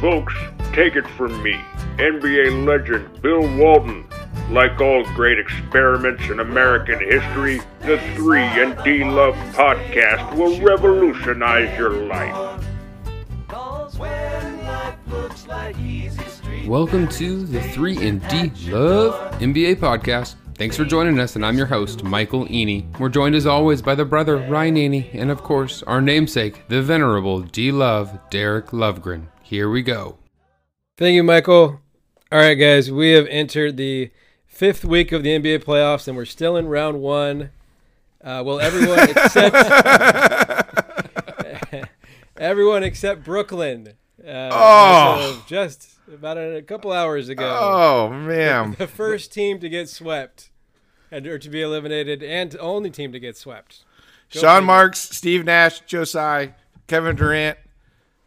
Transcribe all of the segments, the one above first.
Folks, take it from me, NBA legend Bill Walton. Like all great experiments in American history, the 3 and D Love podcast will revolutionize your life. Welcome to the 3 and D Love NBA podcast. Thanks for joining us, and I'm your host, Michael Eney. We're joined as always by the brother, Ryan Eney, and of course, our namesake, the venerable D Love, Derek Lovegren. Here we go. Thank you, Michael. All right, guys, we have entered the fifth week of the NBA playoffs, and we're still in round one. Uh, well, everyone except everyone except Brooklyn. Uh, Oh. just about a, couple hours ago, Oh man. the first team to get swept, and or to be eliminated, and only team to get swept. Go Sean figure. Marks, Steve Nash, Joe Tsai, Kevin Durant,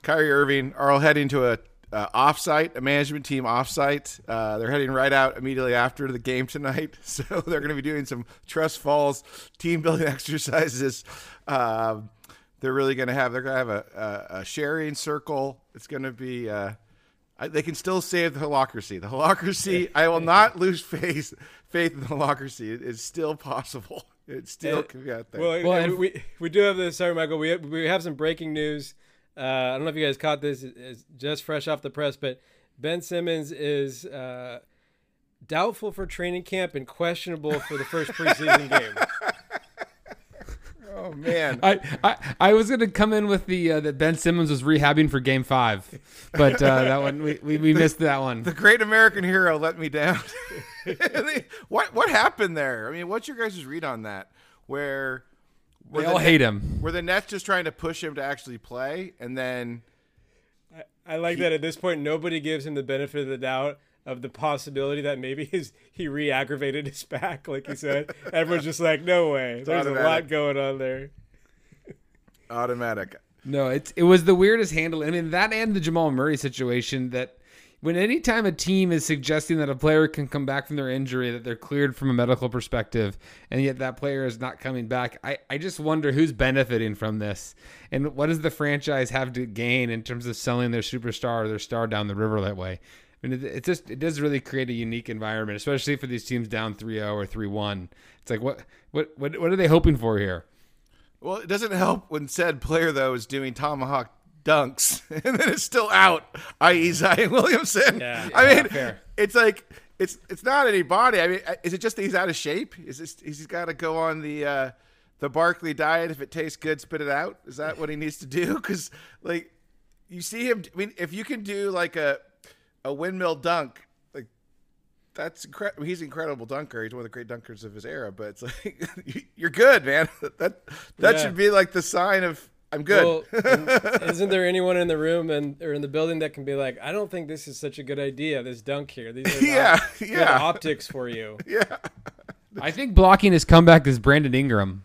Kyrie Irving are all heading to a uh, offsite, a management team offsite. Uh, they're heading right out immediately after the game tonight, so they're going to be doing some trust falls, team building exercises. Um, they're really going to have they're going to have a, a, a sharing circle. It's going to be. Uh, I, they can still save the holacracy. The holacracy. I will not lose faith faith in the holacracy. It is still possible. It still can be out there. Well, Well, and and- we we do have this. Sorry, Michael. We we have some breaking news. Uh, I don't know if you guys caught this. It's just fresh off the press, but Ben Simmons is uh, doubtful for training camp and questionable for the first preseason game. oh man. I, I, I was going to come in with the uh, that Ben Simmons was rehabbing for game five, but uh, that one, we, we, we missed that one. the great American hero let me down. what what happened there? I mean, what's your guys' read on that? Where were They the all Net- hate him. Were the Nets just trying to push him to actually play, and then I like that at this point nobody gives him the benefit of the doubt of the possibility that maybe his he re-aggravated his back, like you said. Everyone's just like, no way. There's a lot going on there. automatic? No, it's it was the weirdest handle. I mean, that and the Jamal Murray situation that when anytime a team is suggesting that a player can come back from their injury, that they're cleared from a medical perspective, and yet that player is not coming back, I, I just wonder who's benefiting from this. And what does the franchise have to gain in terms of selling their superstar or their star down the river that way? I mean, it, just it does really create a unique environment, especially for these teams down 3-0 or 3-1. It's like what what what what are they hoping for here? Well, it doesn't help when said player though is doing tomahawk dunks and then it's still out, i.e. Zion Williamson. Yeah. I mean, fair. it's like it's it's not anybody. I mean, is it just that he's out of shape? Is this he's got to go on the uh, the Barkley diet? If it tastes good, spit it out. Is that what he needs to do? Because like you see him. I mean, if you can do like a a windmill dunk, like that's incredible. He's an incredible dunker. He's one of the great dunkers of his era. But it's like you're good, man. That that Yeah. should be like the sign of I'm good. Well, isn't there anyone in the room and or in the building that can be like, I don't think this is such a good idea. This dunk here. These are not Yeah, good yeah. optics for you. yeah. I think blocking his comeback is Brandon Ingram.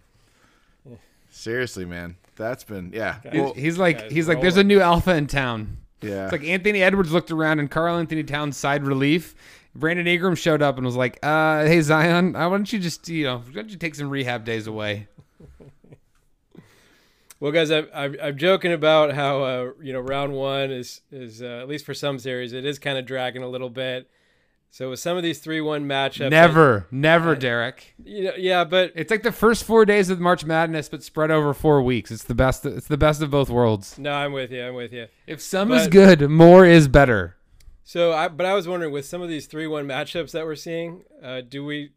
Seriously, man. That's been yeah. Guys, He's, Well, he's like guys, he's like there's a new alpha in town. yeah. It's like Anthony Edwards looked around and Karl-Anthony Towns sighed relief. Brandon Ingram showed up and was like, uh, "Hey Zion, uh, why don't you just you know why don't you take some rehab days away?" Well, guys, I'm, I'm, I'm joking about how uh, you know round one is is uh, at least for some series it is kind of dragging a little bit. So with some of these three one matchups, Never, never, Derek. you know, yeah, but It's like the first four days of March Madness, but spread over four weeks. It's the best. It's the best of both worlds. no, I'm with you. I'm with you. If some is good, more is better. So, I but I was wondering with some of these three one matchups that we're seeing, uh, do we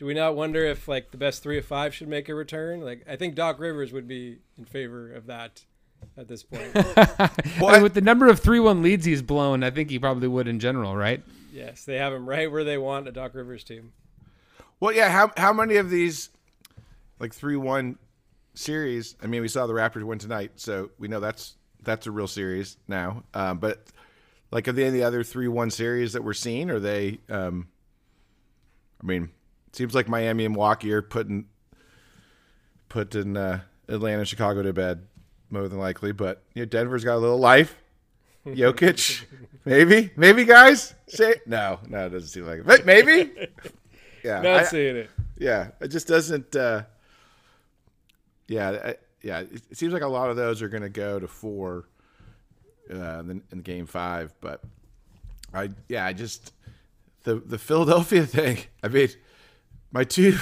do we not wonder if like the best three of five should make a return? Like I think Doc Rivers would be in favor of that at this point. I mean, with the number of three-one leads he's blown, I think he probably would in general, right? yes, they have him right where they want a Doc Rivers team. Well, yeah. How how many of these like three one series? I mean, we saw the Raptors win tonight, so we know that's that's a real series now. Um, but like, are they any other three one series that we're seeing? Are they? Um, I mean, it seems like Miami and Milwaukee are putting putting uh, Atlanta, Chicago to bed more than likely. But you know, Denver's got a little life. Jokic, maybe, maybe guys. Say no, no, it doesn't seem like it. But maybe. Yeah, Not I- seeing it. yeah, it just doesn't. Uh, yeah, I, yeah. It, it seems like a lot of those are going to go to four, uh, in, in Game Five. But I yeah, I just the the Philadelphia thing. I mean, my two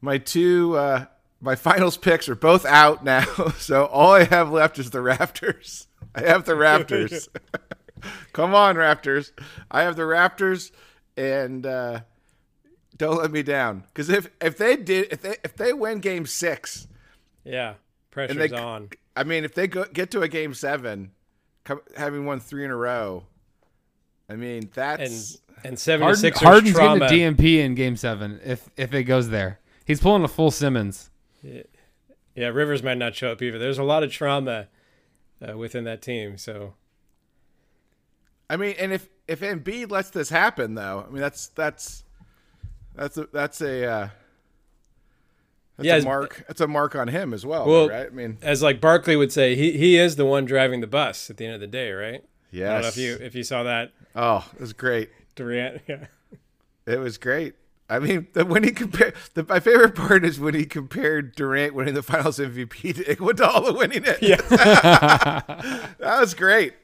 my two uh, my finals picks are both out now, so all I have left is the Raptors. I have the Raptors. Come on, Raptors! I have the Raptors, and uh, don't let me down. Because if if they did if they if they win Game Six, Yeah, pressure's they on. I mean, if they go, get to a Game Seven, come, having won three in a row, I mean that's and Harden, 76ers Harden's getting trauma. a DNP in Game Seven if if it goes there. He's pulling a full Simmons. Yeah, Rivers might not show up either. There's a lot of trauma uh, within that team. So I mean, and if if Embiid lets this happen, though, I mean that's that's that's a that's a uh, that's Yeah, a mark. That's a mark on him as well, Well, right? I mean, as like Barkley would say, he he is the one driving the bus at the end of the day, right? I don't know if you if you saw that oh, it was great. Durant. Yeah. It was great. I mean, the, when he compared, the, my favorite part is when he compared Durant winning the Finals MVP to Iguodala winning it. Yeah. that was great.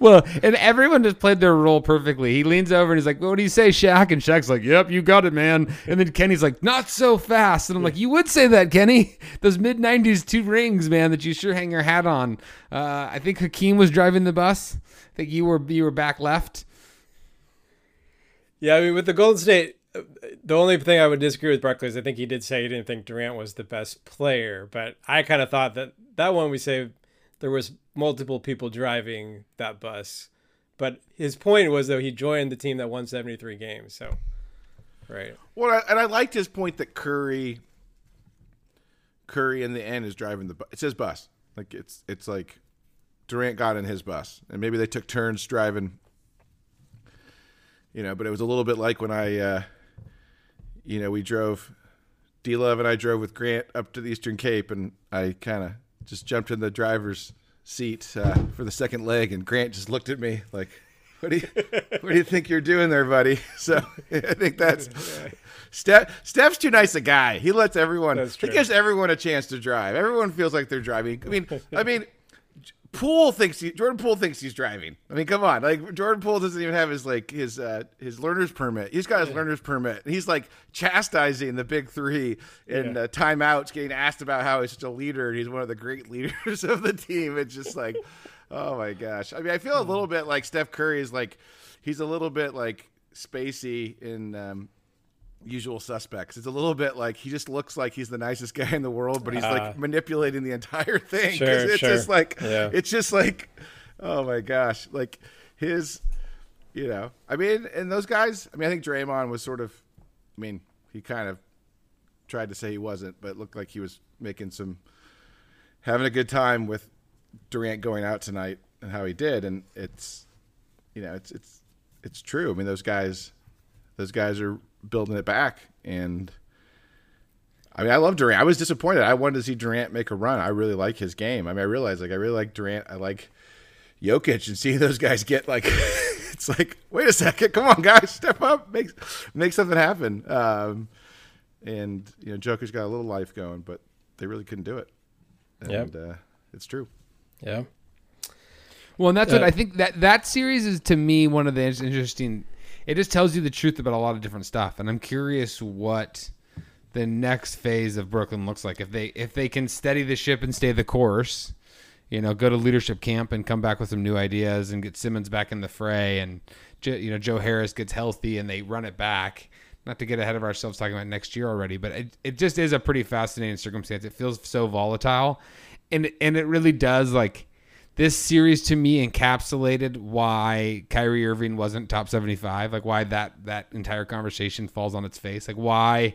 Well, and everyone just played their role perfectly. He leans over and he's like, "What do you say, Shaq?" And Shaq's like, "Yep, you got it, man." And then Kenny's like, "Not so fast." And I'm like, "You would say that, Kenny? Those mid '90s two rings, man, that you sure hang your hat on." Uh, I think Hakeem was driving the bus. I think you were you were back left. Yeah, I mean, with the Golden State, the only thing I would disagree with Barkley is I think he did say he didn't think Durant was the best player, but I kind of thought that that one we say there was multiple people driving that bus, but his point was though he joined the team that won 73 games, so right. Well, and I liked his point that Curry, Curry in the end is driving the bus. It's his bus. Like it's it's like Durant got in his bus, and maybe they took turns driving. You know, but it was a little bit like when I, uh, you know, we drove. D Love and I drove with Grant up to the Eastern Cape, and I kind of just jumped in the driver's seat uh, for the second leg, and Grant just looked at me like, "What do you, what do you think you're doing there, buddy?" So I think that's Steph. Steph's too nice a guy. He lets everyone. That's He gives everyone a chance to drive. Everyone feels like they're driving. I mean, I mean. Poole thinks he, Jordan Poole thinks he's driving. I mean, come on, like Jordan Poole doesn't even have his like his uh, his learner's permit. He's got his learner's permit. He's like chastising the big three in Yeah. uh, timeouts, getting asked about how he's such a leader and he's one of the great leaders of the team. It's just like, oh my gosh. I mean, I feel a little bit like Steph Curry is like he's a little bit like spacey in um, usual suspects. It's a little bit like he just looks like he's the nicest guy in the world, but he's like uh, manipulating the entire thing. Sure, it's sure. just like Yeah. it's just like oh my gosh. Like his you know. I mean and those guys I mean I think Draymond was sort of I mean, he kind of tried to say he wasn't, but it looked like he was making some having a good time with Durant going out tonight and how he did and it's you know, it's it's it's true. I mean those guys those guys are building it back and I mean I love Durant. I was disappointed. I wanted to see Durant make a run. I really like his game. I mean I realized like I really like Durant. I like Jokic and seeing those guys get like it's like wait a second, come on guys, step up, make make something happen. Um, and you know Jokic got a little life going, but they really couldn't do it. And uh, it's true. Yeah. Well, and that's what Uh, I think that that series is to me one of the interesting. It just tells you the truth about a lot of different stuff, and I'm curious what the next phase of Brooklyn looks like if they if they can steady the ship and stay the course. You know, go to leadership camp and come back with some new ideas and get Simmons back in the fray, and you know Joe Harris gets healthy and they run it back. Not to get ahead of ourselves talking about next year already, but it, it just is a pretty fascinating circumstance. It feels so volatile, and and it really does like this series to me encapsulated why Kyrie Irving wasn't top 75, like why that that entire conversation falls on its face. Like why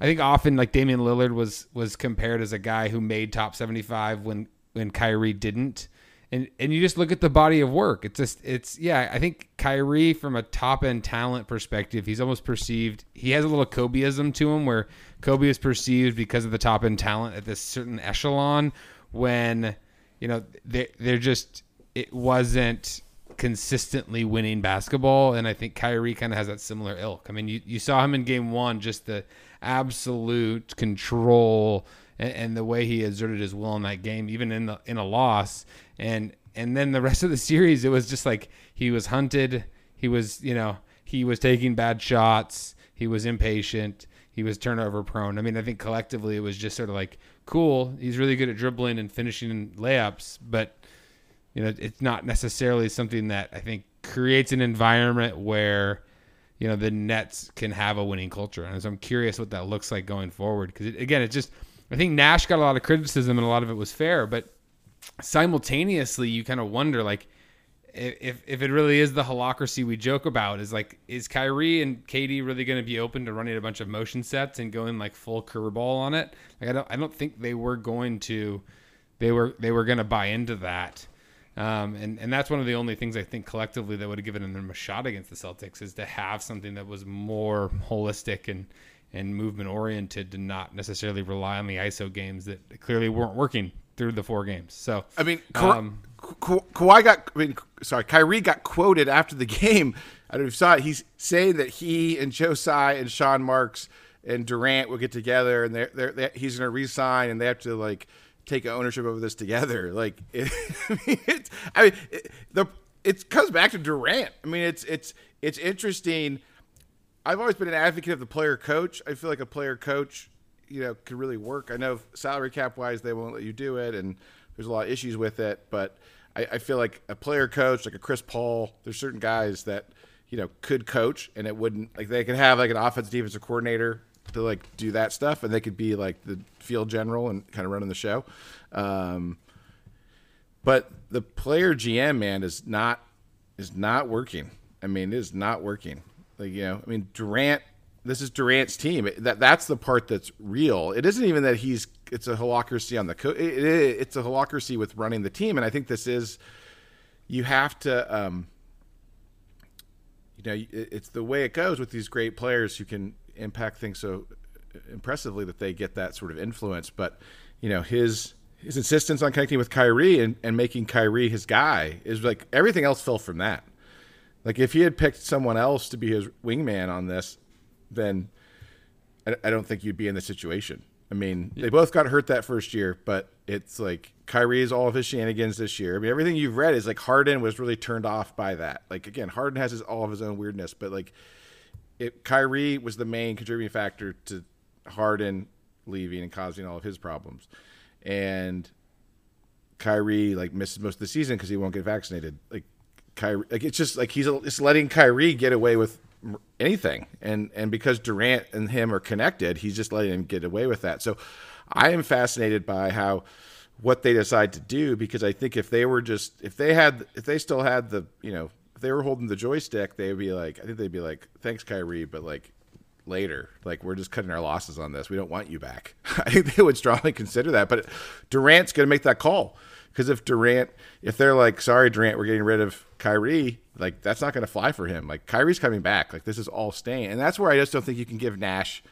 I think often like Damian Lillard was was compared as a guy who made top 75 when when Kyrie didn't. And and you just look at the body of work. It's just it's yeah, I think Kyrie from a top end talent perspective, he's almost perceived he has a little Kobeism to him where Kobe is perceived because of the top end talent at this certain echelon when you know they they're just it wasn't consistently winning basketball and I think Kyrie kind of has that similar ilk. I mean you, you saw him in game 1 just the absolute control and, and the way he exerted his will in that game even in the in a loss and and then the rest of the series, it was just like he was hunted. He was, you know, he was taking bad shots. He was impatient. He was turnover prone. I mean, I think collectively it was just sort of like, cool. He's really good at dribbling and finishing layups, but you know, it's not necessarily something that I think creates an environment where you know the Nets can have a winning culture. And so I'm curious what that looks like going forward because it, again, it's just I think Nash got a lot of criticism and a lot of it was fair, but simultaneously you kind of wonder like if if it really is the holacracy we joke about is like is Kyrie and KD really going to be open to running a bunch of motion sets and going like full curveball on it? Like I don't I don't think they were going to they were they were going to buy into that. Um, and and that's one of the only things I think collectively that would have given them a shot against the Celtics is to have something that was more holistic and and movement oriented to not necessarily rely on the ISO games that clearly weren't working through the four games. So I mean, Ka- um, Ka- Kawhi got. I mean, sorry, Kyrie got quoted after the game. I don't know if you saw it. He's saying that he and Joe Tsai and Sean Marks and Durant will get together, and they're, they're, they're he's going to resign, and they have to like take ownership over this together. Like, it, I mean, I mean, it, the it comes back to Durant. I mean, it's it's it's interesting. I've always been an advocate of the player coach. I feel like a player coach you know could really work. I know salary cap wise they won't let you do it, and there's a lot of issues with it. But I, I feel like a player coach, like a Chris Paul, there's certain guys that you know could coach, and it wouldn't like they could have like an offensive defensive coordinator to like do that stuff, and they could be like the field general and kind of running the show. Um, but the player GM man is not is not working. I mean, it is not working. Like you know, I mean Durant this is Durant's team. That that's the part that's real. It isn't even that he's it's a holacracy on the co- it, it, it's a holacracy with running the team, and I think this is you have to um, you know it's the way it goes with these great players who can impact things so impressively that they get that sort of influence. But you know his his insistence on connecting with Kyrie and, and making Kyrie his guy is like everything else fell from that. Like if he had picked someone else to be his wingman on this, then I, I don't think you'd be in this situation. I mean, they both got hurt that first year, but it's like Kyrie's all of his shenanigans this year. I mean, everything you've read is like Harden was really turned off by that. Like again, Harden has his, all of his own weirdness, but like it, Kyrie was the main contributing factor to Harden leaving and causing all of his problems. And Kyrie like misses most of the season because he won't get vaccinated. Like Kyrie, like it's just like he's just letting Kyrie get away with anything. And and because Durant and him are connected, he's just letting him get away with that. So I am fascinated by how what they decide to do because I think if they were just if they had if they still had the you know if they were holding the joystick, they'd be like I think they'd be like thanks Kyrie, but like later. Like we're just cutting our losses on this. We don't want you back. I think they would strongly consider that. But Durant's going to make that call because if Durant, if they're like, sorry Durant, we're getting rid of Kyrie, like that's not going to fly for him. Like Kyrie's coming back. Like this is all staying, and that's where I just don't think you can give Nash.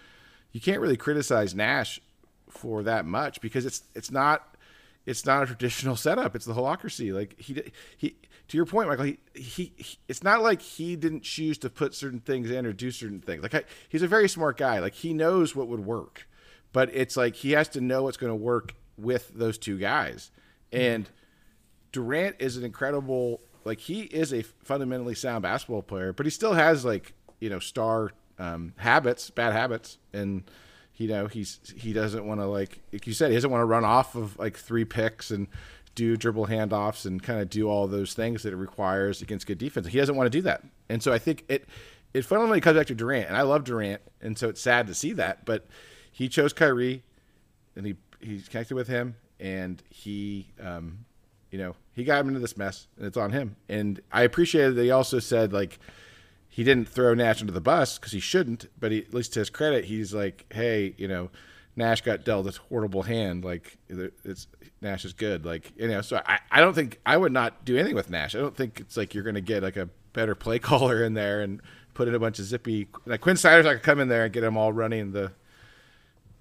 You can't really criticize Nash for that much because it's it's not it's not a traditional setup. It's the holacracy. Like he he to your point, Michael. He, he, he it's not like he didn't choose to put certain things in or do certain things. Like I, he's a very smart guy. Like he knows what would work, but it's like he has to know what's going to work with those two guys. And Durant is an incredible like he is a fundamentally sound basketball player, but he still has like you know star um, habits, bad habits, and you know he's he doesn't want to like like you said he doesn't want to run off of like three picks and do dribble handoffs and kind of do all those things that it requires against good defense. He doesn't want to do that, and so I think it it fundamentally comes back to Durant, and I love Durant, and so it's sad to see that, but he chose Kyrie, and he he's connected with him, and he um, you know, he got him into this mess, and it's on him. And I appreciated that he also said like he didn't throw Nash under the bus because he shouldn't, but he, at least to his credit, he's like, hey, you know, Nash got dealt this horrible hand. Like it's Nash is good. Like you know, so I, I don't think I would not do anything with Nash. I don't think it's like you're going to get like a better play caller in there and put in a bunch of zippy. Like Quin Snyder's going to come in there and get them all running the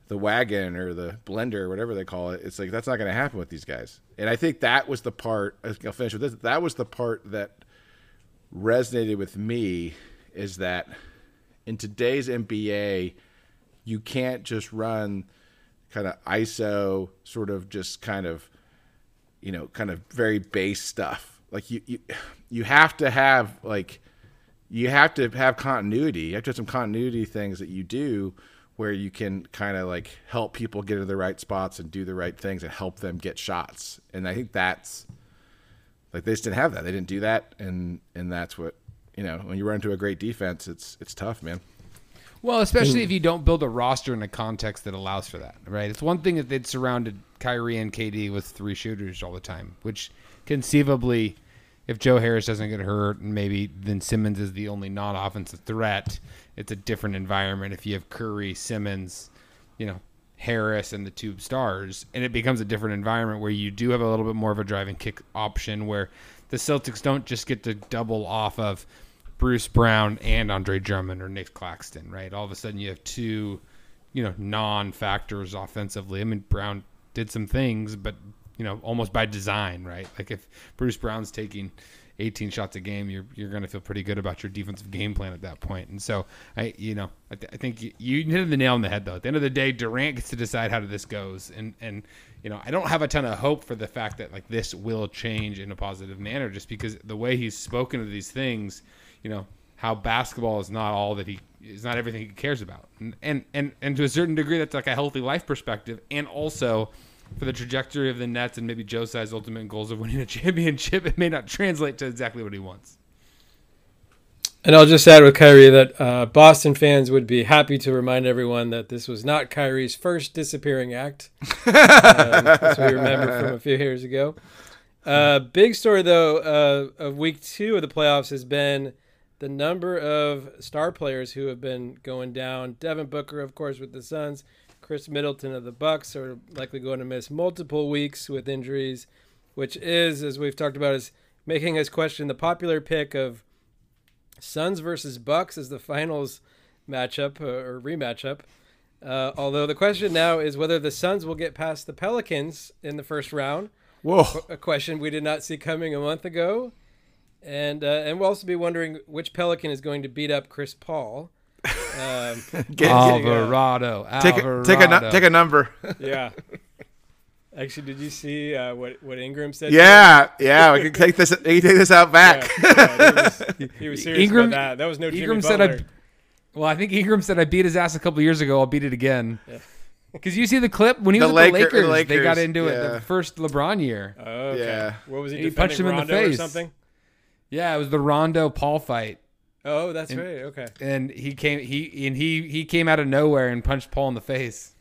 the wagon or the blender or whatever they call it. It's like that's not going to happen with these guys. And I think that was the part. I'll finish with this. That was the part that resonated with me is that in today's NBA, you can't just run kind of ISO, sort of just kind of you know, kind of very base stuff. Like you, you, you have to have like, you have to have continuity. You have to have some continuity things that you do where you can kind of like help people get to the right spots and do the right things and help them get shots. And I think that's like they just didn't have that. They didn't do that, and and that's what you know. When you run into a great defense, it's it's tough, man. Well, especially mm. if you don't build a roster in a context that allows for that, right? It's one thing if they'd surrounded Kyrie and KD with three shooters all the time, which conceivably, if Joe Harris doesn't get hurt and maybe then Simmons is the only non-offensive threat, it's a different environment. If you have Curry, Simmons, you know, Harris and the two stars, and it becomes a different environment where you do have a little bit more of a driving kick option where the Celtics don't just get to double off of Bruce Brown and Andre Drummond or Nick Claxton, right? All of a sudden you have two, you know, non-factors offensively. I mean, Brown did some things, but you know, almost by design, right? Like if Bruce Brown's taking 18 shots a game, you're you're going to feel pretty good about your defensive game plan at that point. And so I, you know, I, th- I think you, you hit the nail on the head though. At the end of the day, Durant gets to decide how this goes, and and you know, I don't have a ton of hope for the fact that like this will change in a positive manner, just because the way he's spoken of these things you know how basketball is not all that he is not everything he cares about and and and, and to a certain degree that's like a healthy life perspective and also for the trajectory of the Nets and maybe Joe ultimate goals of winning a championship, it may not translate to exactly what he wants. And I'll just add with Kyrie that uh, Boston fans would be happy to remind everyone that this was not Kyrie's first disappearing act, um, as we remember from a few years ago. Uh, big story though uh, of week two of the playoffs has been the number of star players who have been going down. Devin Booker, of course, with the Suns. Khris Middleton of the Bucks are likely going to miss multiple weeks with injuries, which is, as we've talked about, is making us question the popular pick of Suns versus Bucks as the finals matchup uh, or rematchup. Uh, although the question now is whether the Suns will get past the Pelicans in the first round. Whoa! A question we did not see coming a month ago. And uh, and we'll also be wondering which Pelican is going to beat up Chris Paul. Um, Get- Alvarado, take a, Alvarado. take a nu- take a number. yeah. Actually, did you see uh, what what Ingram said? yeah, yeah. We can take this. We can take this out back. Yeah, yeah, he, was, he was serious Ingram- about that. That was no Jimmy Ingram said Butler. I. Well, I think Ingram said I beat his ass a couple years ago. I'll beat it again. Because you see the clip when he The was Laker- with the the Lakers, they got Lakers, into it the first LeBron year. Oh, okay. Yeah. What was he? He punched him in the Rondo or face. something. Yeah, it was the Rondo Paul fight, Oh, that's right. Okay. and he came he and he he came out of nowhere and punched Paul in the face.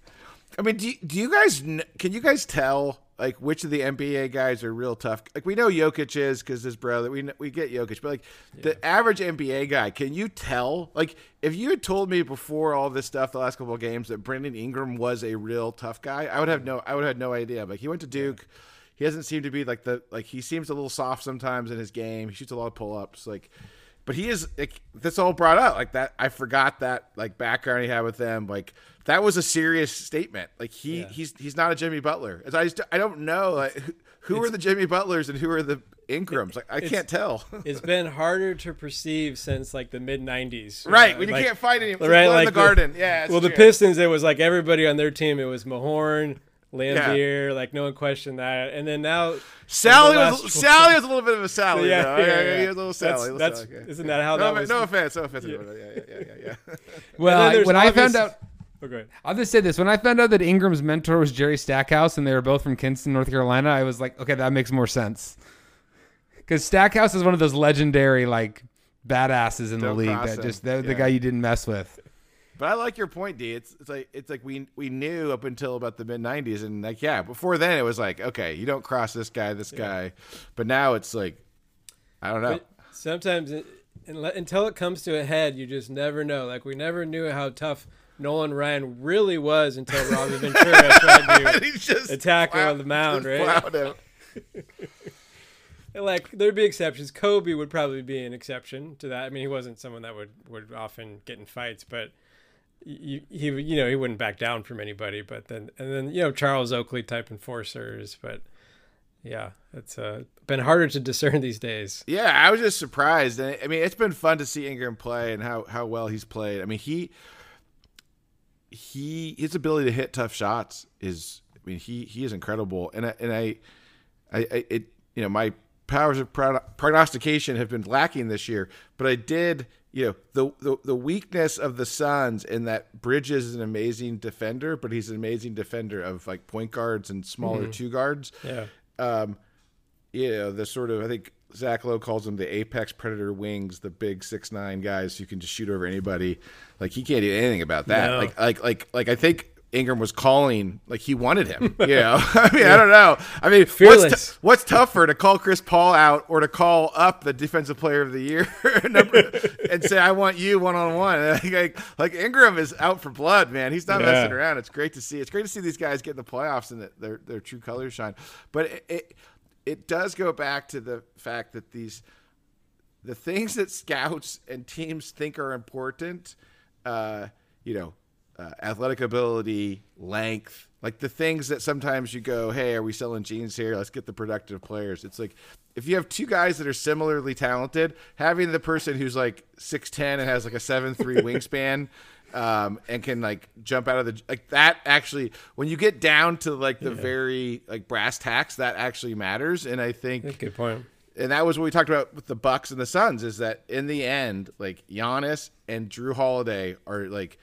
I mean, do you, do you guys can you guys tell like which of the NBA guys are real tough? Like we know Jokic is because his brother. We we get Jokic, but like the average NBA guy, can you tell? Like if you had told me before all this stuff, the last couple of games, that Brandon Ingram was a real tough guy, I would have no. I would have had no idea. Like he went to Duke. He doesn't seem to be like the like he seems a little soft sometimes in his game. He shoots a lot of pull ups. Like but he is like this all brought up like that i forgot that like background he had with them like that was a serious statement like he Yeah. he's he's not a jimmy butler As i just i don't know like who, are the jimmy butlers and who are the ingrams like i can't tell It's been harder to perceive since like the mid '90s. right Uh, when you like- can't find any right, like in the garden yeah well, the. Pistons, it was like everybody on their team. It was Mahorn, Laimbeer, like no one questioned that. And then now Sally the was Sally was a little bit of a Sally. Yeah, though. yeah, yeah, yeah. he was a little Sally. That's- little that's- Sally, yeah. isn't that how no, that was- No offense, no offense. Yeah, yeah, yeah, yeah. yeah. Well, I, there's when I found out, oh, okay. I'll just say this: when I found out that Ingram's mentor was Jerry Stackhouse and they were both from Kinston, North Carolina, I was like, okay, that makes more sense. Because Stackhouse is one of those legendary like badasses in the Don't league that him. just they're the guy you didn't mess with. But I like your point, D. It's, it's like it's like we we knew up until about the mid '90s, and like yeah, before then it was like okay, you don't cross this guy, this guy, but now it's like I don't know. But sometimes it, until it comes to a head, you just never know. Like we never knew how tough Nolan Ryan really was until Robbie Ventura tried to. Attack him on the mound, right? Like there'd be exceptions. Kobe would probably be an exception to that. I mean, he wasn't someone that would would often get in fights, but you, he you know he wouldn't back down from anybody. But then and then you know Charles Oakley type enforcers, but yeah, it's uh, been harder to discern these days. Yeah, I was just surprised. I mean, it's been fun to see Ingram play and how how well he's played. I mean, he he his ability to hit tough shots is I mean, he he is incredible. And I, and I I, I it you know my powers of prognostication have been lacking this year, but I did you know the, the the weakness of the Suns in that Bridges is an amazing defender, but he's an amazing defender of like point guards and smaller two guards. Yeah. Um, you know the sort of I think Zach Lowe calls them the apex predator wings, the big six nine guys who can just shoot over anybody. Like he can't do anything about that. No. Like like like like I think Ingram was calling like he wanted him. You know, I mean I don't know. I mean, what's, t- what's tougher to call Chris Paul out or to call up the defensive player of the year number- and say I want you one on one? Like Ingram is out for blood, man. He's not Yeah. messing around. It's great to see. It's great to see these guys get in the playoffs and that their their true colors shine. But it, it it does go back to the fact that these the things that scouts and teams think are important, uh, you know, uh, athletic ability, length, like the things that sometimes you go, hey, are we selling jeans here? Let's get the productive players. It's like if you have two guys that are similarly talented, having the person who's like six ten and has like a seven three wingspan. Um, and can like jump out of the like that actually when you get down to like the very like brass tacks that actually matters and I think Good point. and that was what we talked about with the Bucks and the Suns is that in the end, like Giannis and Jrue Holiday are like,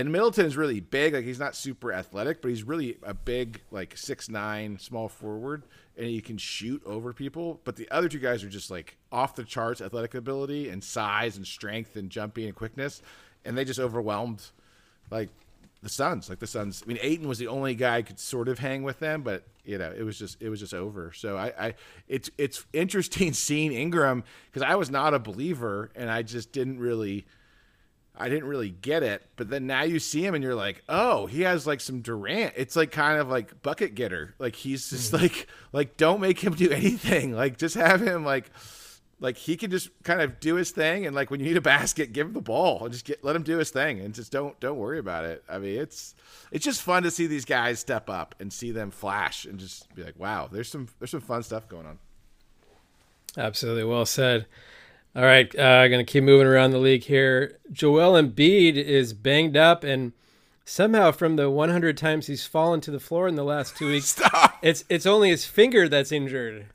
and Middleton is really big. Like he's not super athletic, but he's really a big like six nine small forward, and he can shoot over people. But the other two guys are just like off the charts athletic ability and size and strength and jumping and quickness, and they just overwhelmed like the Suns. Like the Suns. I mean, Ayton was the only guy who could sort of hang with them, but you know, it was just it was just over. So I, I it's it's interesting seeing Ingram because I was not a believer and I just didn't really. I didn't really get it, but then now you see him and you're like, oh, he has like some Durant. It's like kind of like bucket getter. Like he's just hmm. like like don't make him do anything. Like just have him like like he can just kind of do his thing and like when you need a basket give him the ball and just get let him do his thing and just don't don't worry about it i mean it's it's just fun to see these guys step up and see them flash and just be like wow there's some there's some fun stuff going on Absolutely well said. All right, uh, going to keep moving around the league here. Joel Embiid is banged up, and somehow from the 100 times he's fallen to the floor in the last two weeks, stop it's it's only his finger that's injured.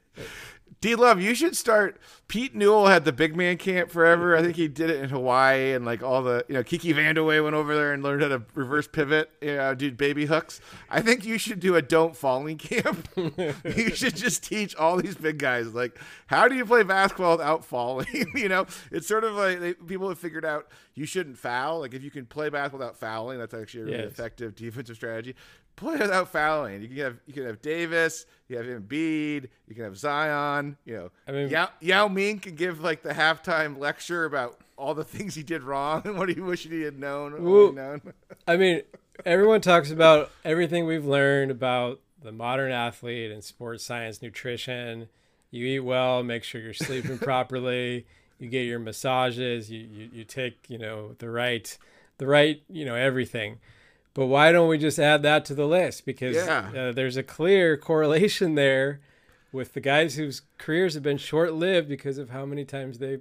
D love you should start pete newell had the big man camp forever. I think he did it in hawaii and like all the you know Kiki Vandeweghe went over there and learned how to reverse pivot you know do baby hooks. I think you should do a don't falling camp. You should just teach all these big guys like how do you play basketball without falling? You know it's sort of like they, people have figured out you shouldn't foul. Like if you can play basketball without fouling that's actually a really Yes. effective defensive strategy play without fouling. You can have you can have Davis, you have Embiid, you can have Zion. You know, I mean- Yao, Yao Ming can give like the halftime lecture about all the things he did wrong and what he wished he had known. or Ooh. known. I mean, everyone talks about everything we've learned about the modern athlete and sports science, nutrition. You eat well, make sure you're sleeping properly. You get your massages. You, you you take you know the right the right you know everything. But why don't we just add that to the list? Because Yeah. uh, there's a clear correlation there with the guys whose careers have been short lived because of how many times they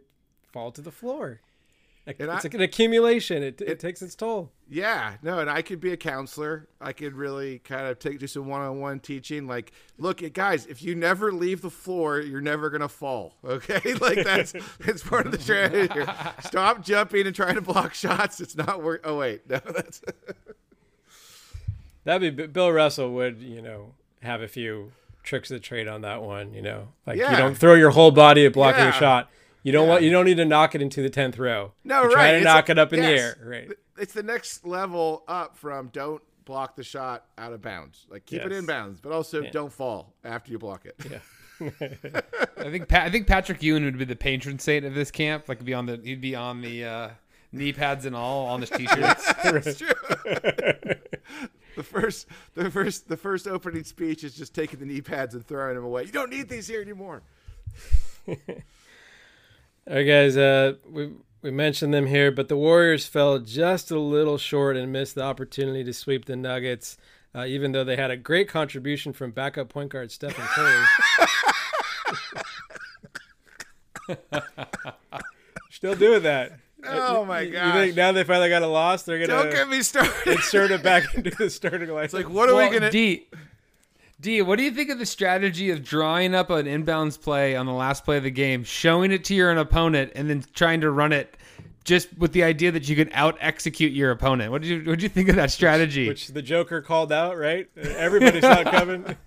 fall to the floor. It's I- like an accumulation. It, it takes its toll. Yeah, no, and I could be a counselor. I could really kind of take do some one-on-one teaching. Like, look, guys, if you never leave the floor, you're never gonna fall. Okay, like that's it's part of the strategy. Here. Stop jumping and trying to block shots. It's not work. Oh wait, no, that's That'd be Bill Russell would you know have a few tricks of the trade on that one. You know, like Yeah. you don't throw your whole body at blocking Yeah. a shot. You don't Yeah. want you don't need to knock it into the tenth row. No, you Try right. to It's knock a- it up in yes. the air. Right. it's the next level up from don't block the shot out of bounds. Like keep it in bounds, but also don't fall after you block it. Yeah. I think Pa- I think Patrick Ewing would be the patron saint of this camp. Like be on the he'd be on the uh, knee pads and all on his t-shirts. That's true. the first, the first, the first opening speech is just taking the knee pads and throwing them away. You don't need these here anymore. All right, guys. Uh, we we mentioned them here, but the Warriors fell just a little short and missed the opportunity to sweep the Nuggets, uh, even though they had a great contribution from backup point guard Stephen Curry. Still doing that. Uh, oh my god! You think now they finally got a loss? They're gonna don't gonna get me started. insert it back into the starting line. It's like, what are well, we gonna? D, D, what do you think of the strategy of drawing up an inbounds play on the last play of the game, showing it to your an opponent, and then trying to run it just with the idea that you can out execute your opponent? What did you what did you think of that strategy? Which the Joker called out, right? Everybody saw it coming.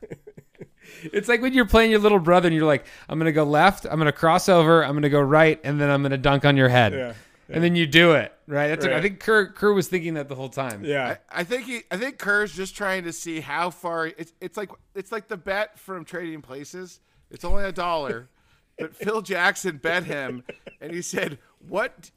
It's like when you're playing your little brother and you're like, I'm gonna go left, I'm gonna cross over, I'm gonna go right, and then I'm gonna dunk on your head. Yeah, And then you do it, right? That's What, I think Kerr Kerr was thinking that the whole time. yeah. I, I think he, I think Kerr's just trying to see how far it's it's like it's like the bet from Trading Places. It's only a dollar, but Phil Jackson bet him, and he said, "What,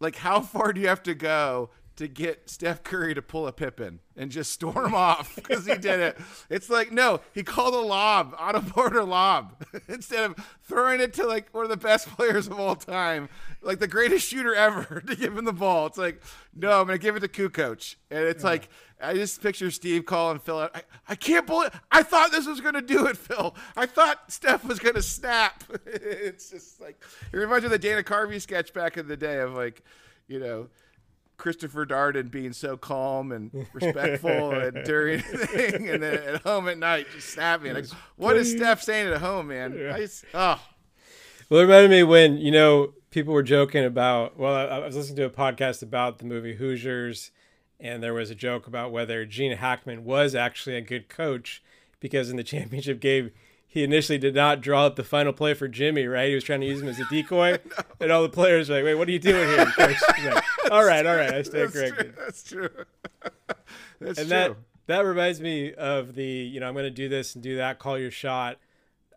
like, how far do you have to go to get Steph Curry to pull a Pippen and just storm off because he did it?" It's like no, he called a lob on a border lob instead of throwing it to like one of the best players of all time, like the greatest shooter ever, to give him the ball. It's like no, I'm gonna give it to Kukoc, and it's like. I just picture Steve calling Phil. I, I can't believe. I thought this was going to do it, Phil. I thought Steph was going to snap. it's just like it reminds me of the Dana Carvey sketch back in the day of like, you know, Christopher Darden being so calm and respectful and during the thing, and then at home at night just snapping. Like, what is Steph saying at home, man? I just, oh, Well, it reminded me when you know people were joking about. Well, I, I was listening to a podcast about the movie Hoosiers, and there was a joke about whether Gene Hackman was actually a good coach because in the championship game he initially did not draw up the final play for Jimmy. Right, he was trying to use him as a decoy, and all the players were like, "Wait, what are you doing here, coach?" Like, all right, all right, I stand that's true. That's true. that's and true. that that reminds me of the you know I'm going to do this and do that. Call your shot.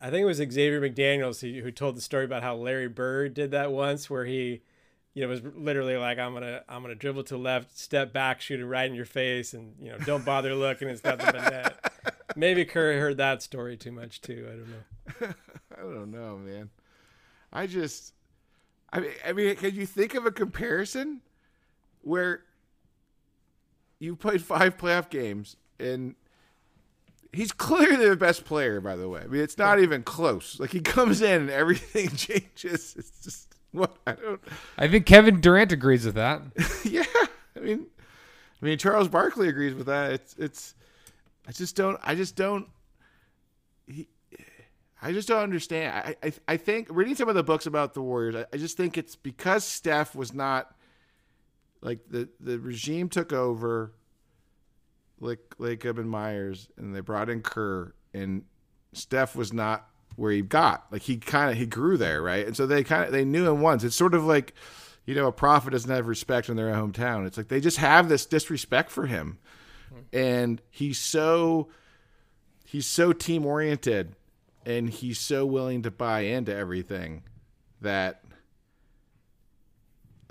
I think it was Xavier McDaniels who, who told the story about how Larry Bird did that once, where he, you know, was literally like, "I'm gonna I'm gonna dribble to left, step back, shoot it right in your face, and you know, don't bother looking. It's nothing but net." Maybe Curry heard that story too much too. I don't know. I don't know, man. I just, I mean, I mean, can you think of a comparison where you played five playoff games and he's clearly the best player, by the way. I mean, it's not even close. Like he comes in and everything changes. It's just what I don't. I think Kevin Durant agrees with that. yeah, I mean, I mean Charles Barkley agrees with that. It's it's. I just don't. I just don't. He, I just don't understand. I, I I think reading some of the books about the Warriors, I, I just think it's because Steph was not like the the regime took over, like like Urban Myers, and they brought in Kerr, and Steph was not where he got. Like he kind of he grew there, right? And so they kind of they knew him once. It's sort of like, you know, a prophet doesn't have respect in their hometown. It's like they just have this disrespect for him, and he's so he's so team oriented, and he's so willing to buy into everything that.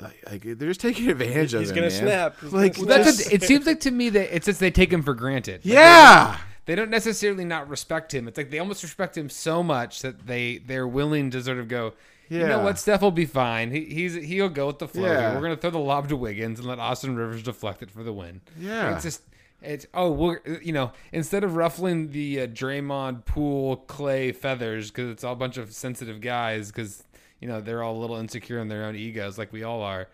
Like, like they're just taking advantage of He's him. gonna man. snap. He's Like gonna Well, that's just- it seems like to me that it's just they take him for granted. Like, yeah. they don't necessarily not respect him. It's like they almost respect him so much that they they're willing to sort of go. You know Yeah. what? Steph will be fine. He, he's he'll go with the flow. Yeah. We're gonna throw the lob to Wiggins and let Austin Rivers deflect it for the win. Yeah. It's just it's oh we're you know instead of ruffling the uh, Draymond Poole Clay feathers because it's all a bunch of sensitive guys because you know they're all a little insecure in their own egos like we all are.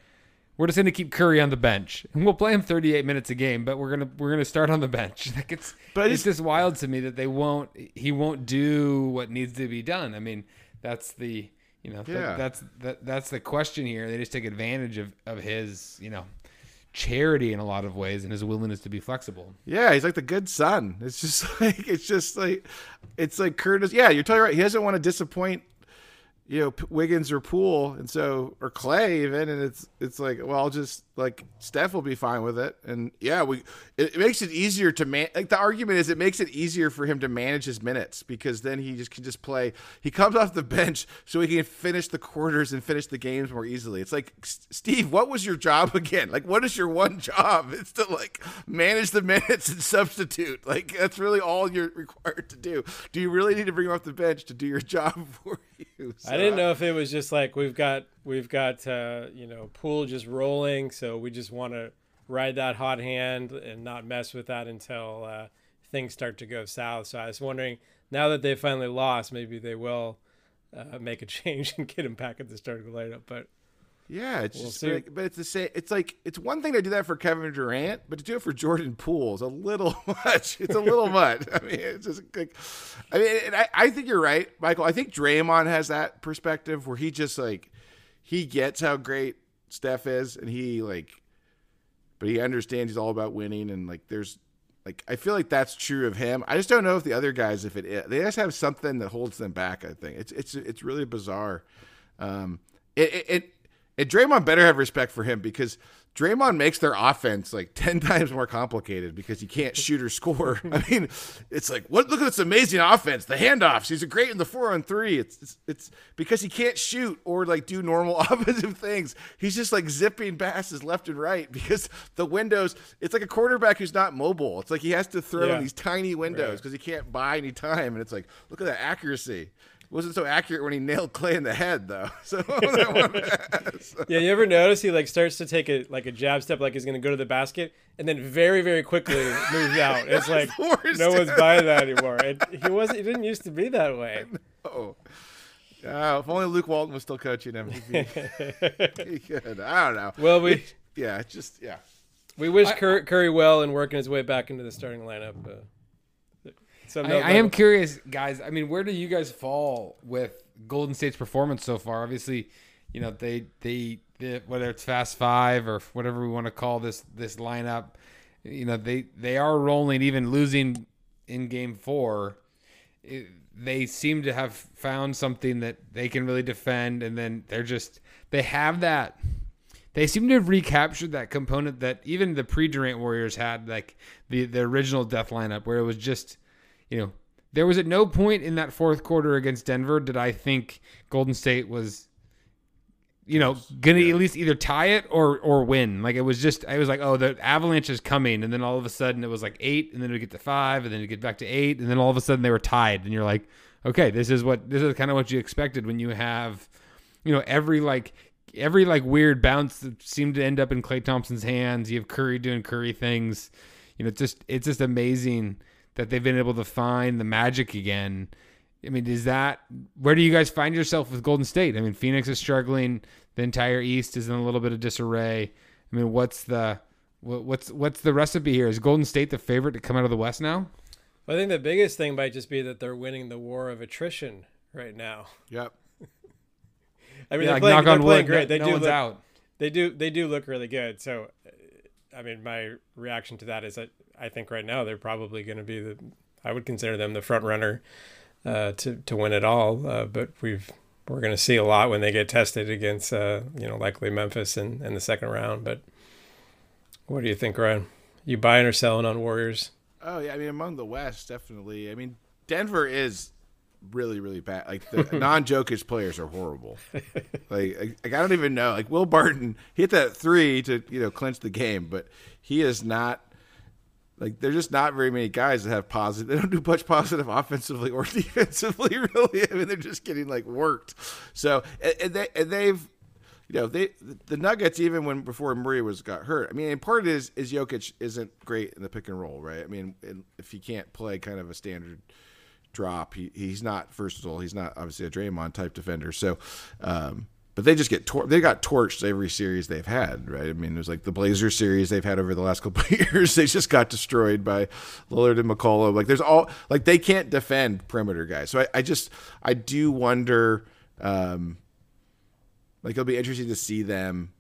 We're just going to keep Curry on the bench, and we'll play him 38 minutes a game. But we're gonna we're gonna start on the bench. Like it's But it's it's- just wild to me that they won't. He won't do what needs to be done. I mean, that's the you know that- that's that, that's the question here. They just take advantage of of his you know charity in a lot of ways and his willingness to be flexible. Yeah, he's like the good son. It's just like it's just like it's like Curtis. Yeah, you're totally right. He doesn't want to disappoint, you know, P- Wiggins or Poole, and so or Clay even. And it's it's like well, I'll just like Steph will be fine with it. And yeah, we it, it makes it easier to man. Like the argument is, it makes it easier for him to manage his minutes because then he just can just play. He comes off the bench so he can finish the quarters and finish the games more easily. It's like Steve, what was your job again? Like, what is your one job? It's to like manage the minutes and substitute. Like that's really all you're required to do. Do you really need to bring him off the bench to do your job for you? So, I didn't know if it was just like we've got we've got uh, you know Poole just rolling, so we just want to ride that hot hand and not mess with that until uh, things start to go south. So I was wondering now that they finally lost, maybe they will uh, make a change and get him back at the start of the lineup. But Yeah, it's We'll just like, but it's the same. It's like it's one thing to do that for Kevin Durant, but to do it for Jordan Poole is a little much. It's a little much. I mean, it's just like, I mean, and I, I think you're right, Michael. I think Draymond has that perspective where he just like he gets how great Steph is, and he like, but he understands he's all about winning, and like there's. Like I feel like that's true of him. I just don't know if the other guys, if it is. they just have something that holds them back. I think it's it's it's really bizarre. Um, it, it, it and Draymond better have respect for him because Draymond makes their offense like ten times more complicated because he can't shoot or score. I mean, it's like what? Look at this amazing offense, the handoffs. He's great in the four on three. It's, it's it's because he can't shoot or like do normal offensive things. He's just like zipping passes left and right because the windows. It's like a quarterback who's not mobile. It's like he has to throw Yeah. in these tiny windows Right. because he can't buy any time. And it's like, look at that accuracy. It wasn't so accurate when he nailed Klay in the head though. So one- so- Yeah, you ever notice he like starts to take a like a jab step, like he's gonna go to the basket, and then very very quickly moves out. It's like no one's buying that anymore. And he wasn't. He didn't used to be that way. Oh. Oh, if only Luke Walton was still coaching him. He'd be, he could. I don't know. Well, we Yeah, just yeah. we wish Cur- Curry well and working his way back into the starting lineup. Uh, so I, I am curious, guys. I mean, where do you guys fall with Golden State's performance so far? Obviously, you know they they, they whether it's Fast Five or whatever we want to call this this lineup, you know they they are rolling, even losing in Game Four. It, they seem to have found something that they can really defend, and then they're just they have that they seem to have recaptured that component that even the pre-Durant Warriors had, like the the original death lineup, where it was just, you know, there was at no point in that fourth quarter against Denver did I think Golden State was, you know, gonna at least either tie it or or win. Like it was just, I was like, oh, the Avalanche is coming, and then all of a sudden it was like eight, and then it would get to five, and then it get back to eight, and then all of a sudden they were tied, and you're like, okay, this is what this is kind of what you expected when you have you know every like every like weird bounce that seemed to end up in Klay Thompson's hands. You have Curry doing Curry things. You know, it's just it's just amazing that they've been able to find the magic again. I mean, is that where do you guys find yourself with Golden State? I mean, Phoenix is struggling. The entire East is in a little bit of disarray. I mean, what's the what's what's the recipe here? Is Golden State the favorite to come out of the West now? I think the biggest thing might just be that they're winning the war of attrition right now. Yep. I mean, yeah, they're like playing, knock they're on playing wood. great. no- They no do one's look, out. they do they do look really good. So, I mean, my reaction to that is that I think right now they're probably going to be the I would consider them the front runner uh, to to win it all. Uh, but we've we're going to see a lot when they get tested against uh, you know likely Memphis in, in the second round. But what do you think, Ryan? You buying or selling on Warriors? Oh yeah, I mean among the West, definitely. I mean Denver is really really bad. Like the non-Jokic players are horrible. Like, like I don't even know. Like Will Barton hit that three to you know clinch the game, but he is not. Like there's just not very many guys that have positive. They don't do much positive offensively or defensively. Really, I mean they're just getting like worked. So and, and they and they've you know, they the Nuggets even when before Murray was got hurt. I mean, and part of it is is Jokic isn't great in the pick and roll, right? I mean, if he can't play kind of a standard drop, he he's not versatile. He's not obviously a Draymond type defender. So, um, but they just get tor- they got torched every series they've had, right? I mean, it was like the Blazer series they've had over the last couple years. They just got destroyed by Lillard and McCollum. Like there's all like they can't defend perimeter guys. So I, I just I do wonder. Um, like it'll be interesting to see them,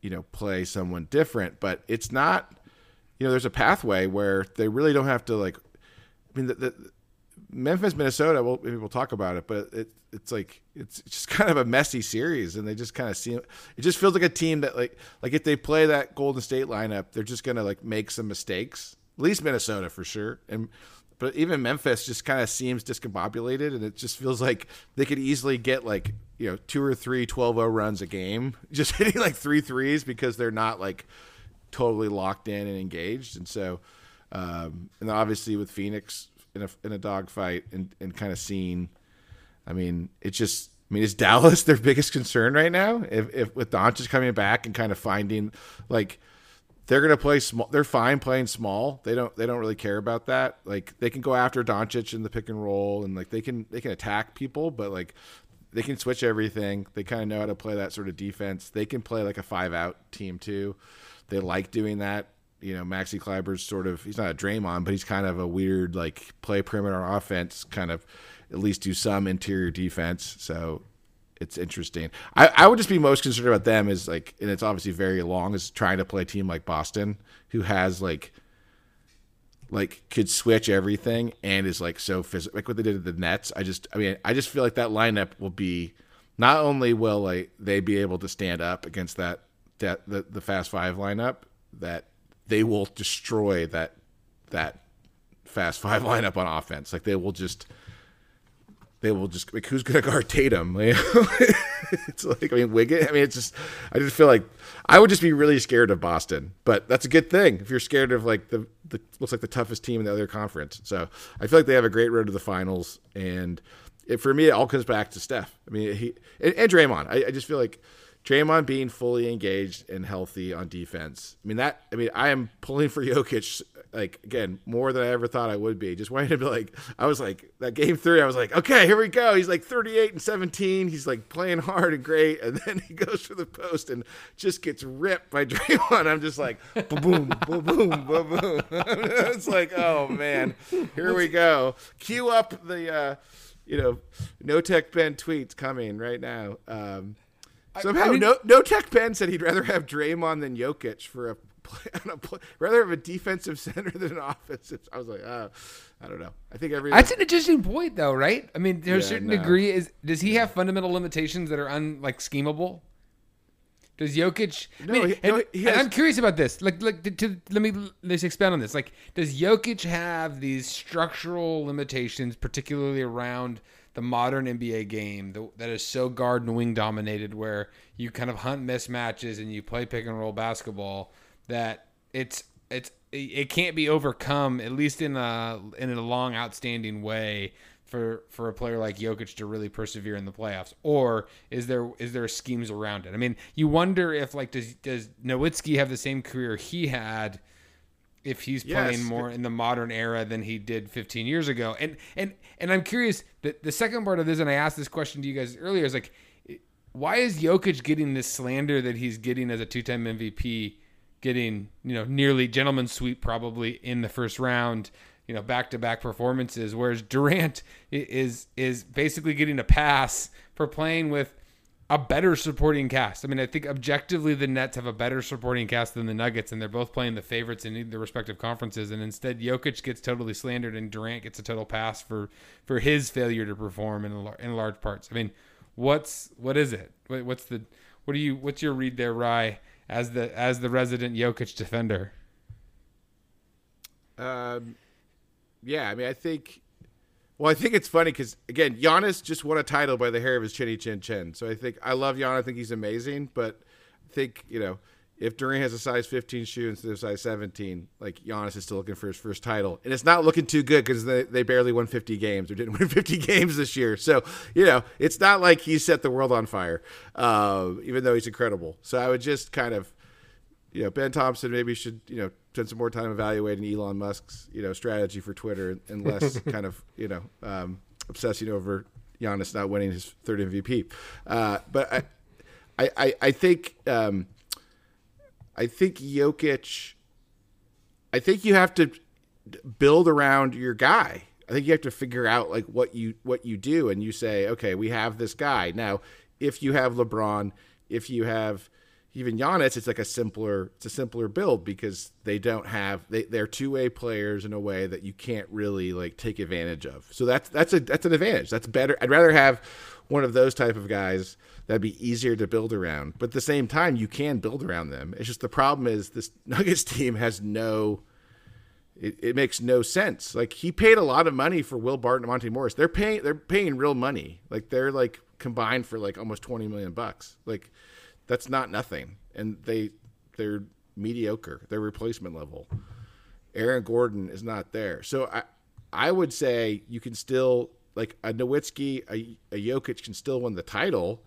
you know, play someone different. But it's not, you know, there's a pathway where they really don't have to like. I mean, the, the Memphis, Minnesota. Well, we'll talk about it, but it, it's like it's just kind of a messy series, and they just kind of seem. It just feels like a team that like like if they play that Golden State lineup, they're just gonna like make some mistakes. At least Minnesota for sure, and but even Memphis just kind of seems discombobulated, and it just feels like they could easily get like you know two or three 12-0 runs a game, just hitting like three threes because they're not like totally locked in and engaged, and so um, and obviously with Phoenix in a in a dogfight and and kind of seeing, I mean, it's just. I mean, is Dallas their biggest concern right now? If, if with Doncic coming back and kind of finding, like, they're gonna play small. They're fine playing small. They don't. They don't really care about that. Like, they can go after Doncic in the pick and roll, and like they can they can attack people, but like they can switch everything. They kind of know how to play that sort of defense. They can play like a five out team too. They like doing that. You know, Maxi Kleber's sort of he's not a Draymond, but he's kind of a weird like play perimeter offense, kind of at least do some interior defense. So it's interesting. I, I would just be most concerned about them is like, and it's obviously very long, is trying to play a team like Boston, who has like, like could switch everything and is like so physical, like what they did at the Nets. I just, I mean, I just feel like that lineup will be, not only will like they be able to stand up against that, that the, the fast five lineup, that they will destroy that, that fast five lineup on offense. Like they will just, they will just like who's gonna guard Tatum? it's like I mean Wiggins. I mean it's just I just feel like I would just be really scared of Boston, but that's a good thing if you're scared of like the, the looks like the toughest team in the other conference. So I feel like they have a great road to the finals, and it, for me it all comes back to Steph. I mean he and, and Draymond. I, I just feel like Draymond being fully engaged and healthy on defense. I mean that. I mean I am pulling for Jokic like again more than I ever thought I would be. Just wanting to be like I was like that game three. I was like okay here we go. He's like 38 and 17. He's like playing hard and great, and then he goes to the post and just gets ripped by Draymond. I'm just like boom boom boom boom boom it's like oh man here we go. Cue up the uh, you know no tech Ben tweets coming right now. Um, Somehow, I mean, no, no Tech Ben said he'd rather have Draymond than Jokic for a play, rather have a defensive center than an offensive. I was like, oh, I don't know. I think every that's an interesting point, though, right? I mean, there's yeah, a certain no. degree is does he have fundamental limitations that are un like schemable? Does Jokic? No, I mean, he, and, he has, I'm curious about this. Like, like to, to, let me let's expand on this. Like, does Jokic have these structural limitations, particularly around the modern NBA game the, that is so guard and wing dominated, where you kind of hunt mismatches and you play pick and roll basketball? that it's it's it can't be overcome at least in a in a long outstanding way for for a player like Jokic to really persevere in the playoffs or is there is there schemes around it I mean you wonder if like does does Nowitzki have the same career he had if he's yes. playing more in the modern era than he did 15 years ago and and and I'm curious the the second part of this and I asked this question to you guys earlier is like why is Jokic getting this slander that he's getting as a two-time MVP getting you know nearly gentleman sweep probably in the first round you know back to back performances whereas Durant is is basically getting a pass for playing with a better supporting cast. I mean, I think objectively the Nets have a better supporting cast than the Nuggets, and they're both playing the favorites in their respective conferences. And instead, Jokic gets totally slandered, and Durant gets a total pass for for his failure to perform in in large parts. I mean, what's what is it? What's the what do you what's your read there, Rye? as the as the resident Jokic defender? Um, yeah, I mean, I think. Well, I think it's funny because again, Giannis just won a title by the hair of his chinny chin chin. So I think I love Giannis. I think he's amazing, but I think you know if Durant has a size 15 shoe instead of size 17, like Giannis is still looking for his first title, and it's not looking too good because they, they barely won 50 games or didn't win 50 games this year. So you know, it's not like he set the world on fire, uh, even though he's incredible. So I would just kind of, you know, Ben Thompson maybe should you know spend some more time evaluating Elon Musk's you know strategy for Twitter and less kind of you know um, obsessing over Giannis not winning his third MVP. Uh, but I, I, I think. Um, I think Jokic. I think you have to build around your guy. I think you have to figure out like what you what you do, and you say, okay, we have this guy now. If you have LeBron, if you have even Giannis, it's like a simpler it's a simpler build because they don't have they they're two way players in a way that you can't really like take advantage of. So that's that's a that's an advantage. That's better. I'd rather have one of those type of guys that'd be easier to build around. But at the same time, you can build around them. It's just the problem is this Nuggets team has no. It, it makes no sense. Like he paid a lot of money for Will Barton and Monte Morris. They're paying. They're paying real money. Like they're like combined for like almost twenty million bucks. Like that's not nothing. And they they're mediocre. They're replacement level. Aaron Gordon is not there. So I I would say you can still like a Nowitzki, a, a Jokic can still win the title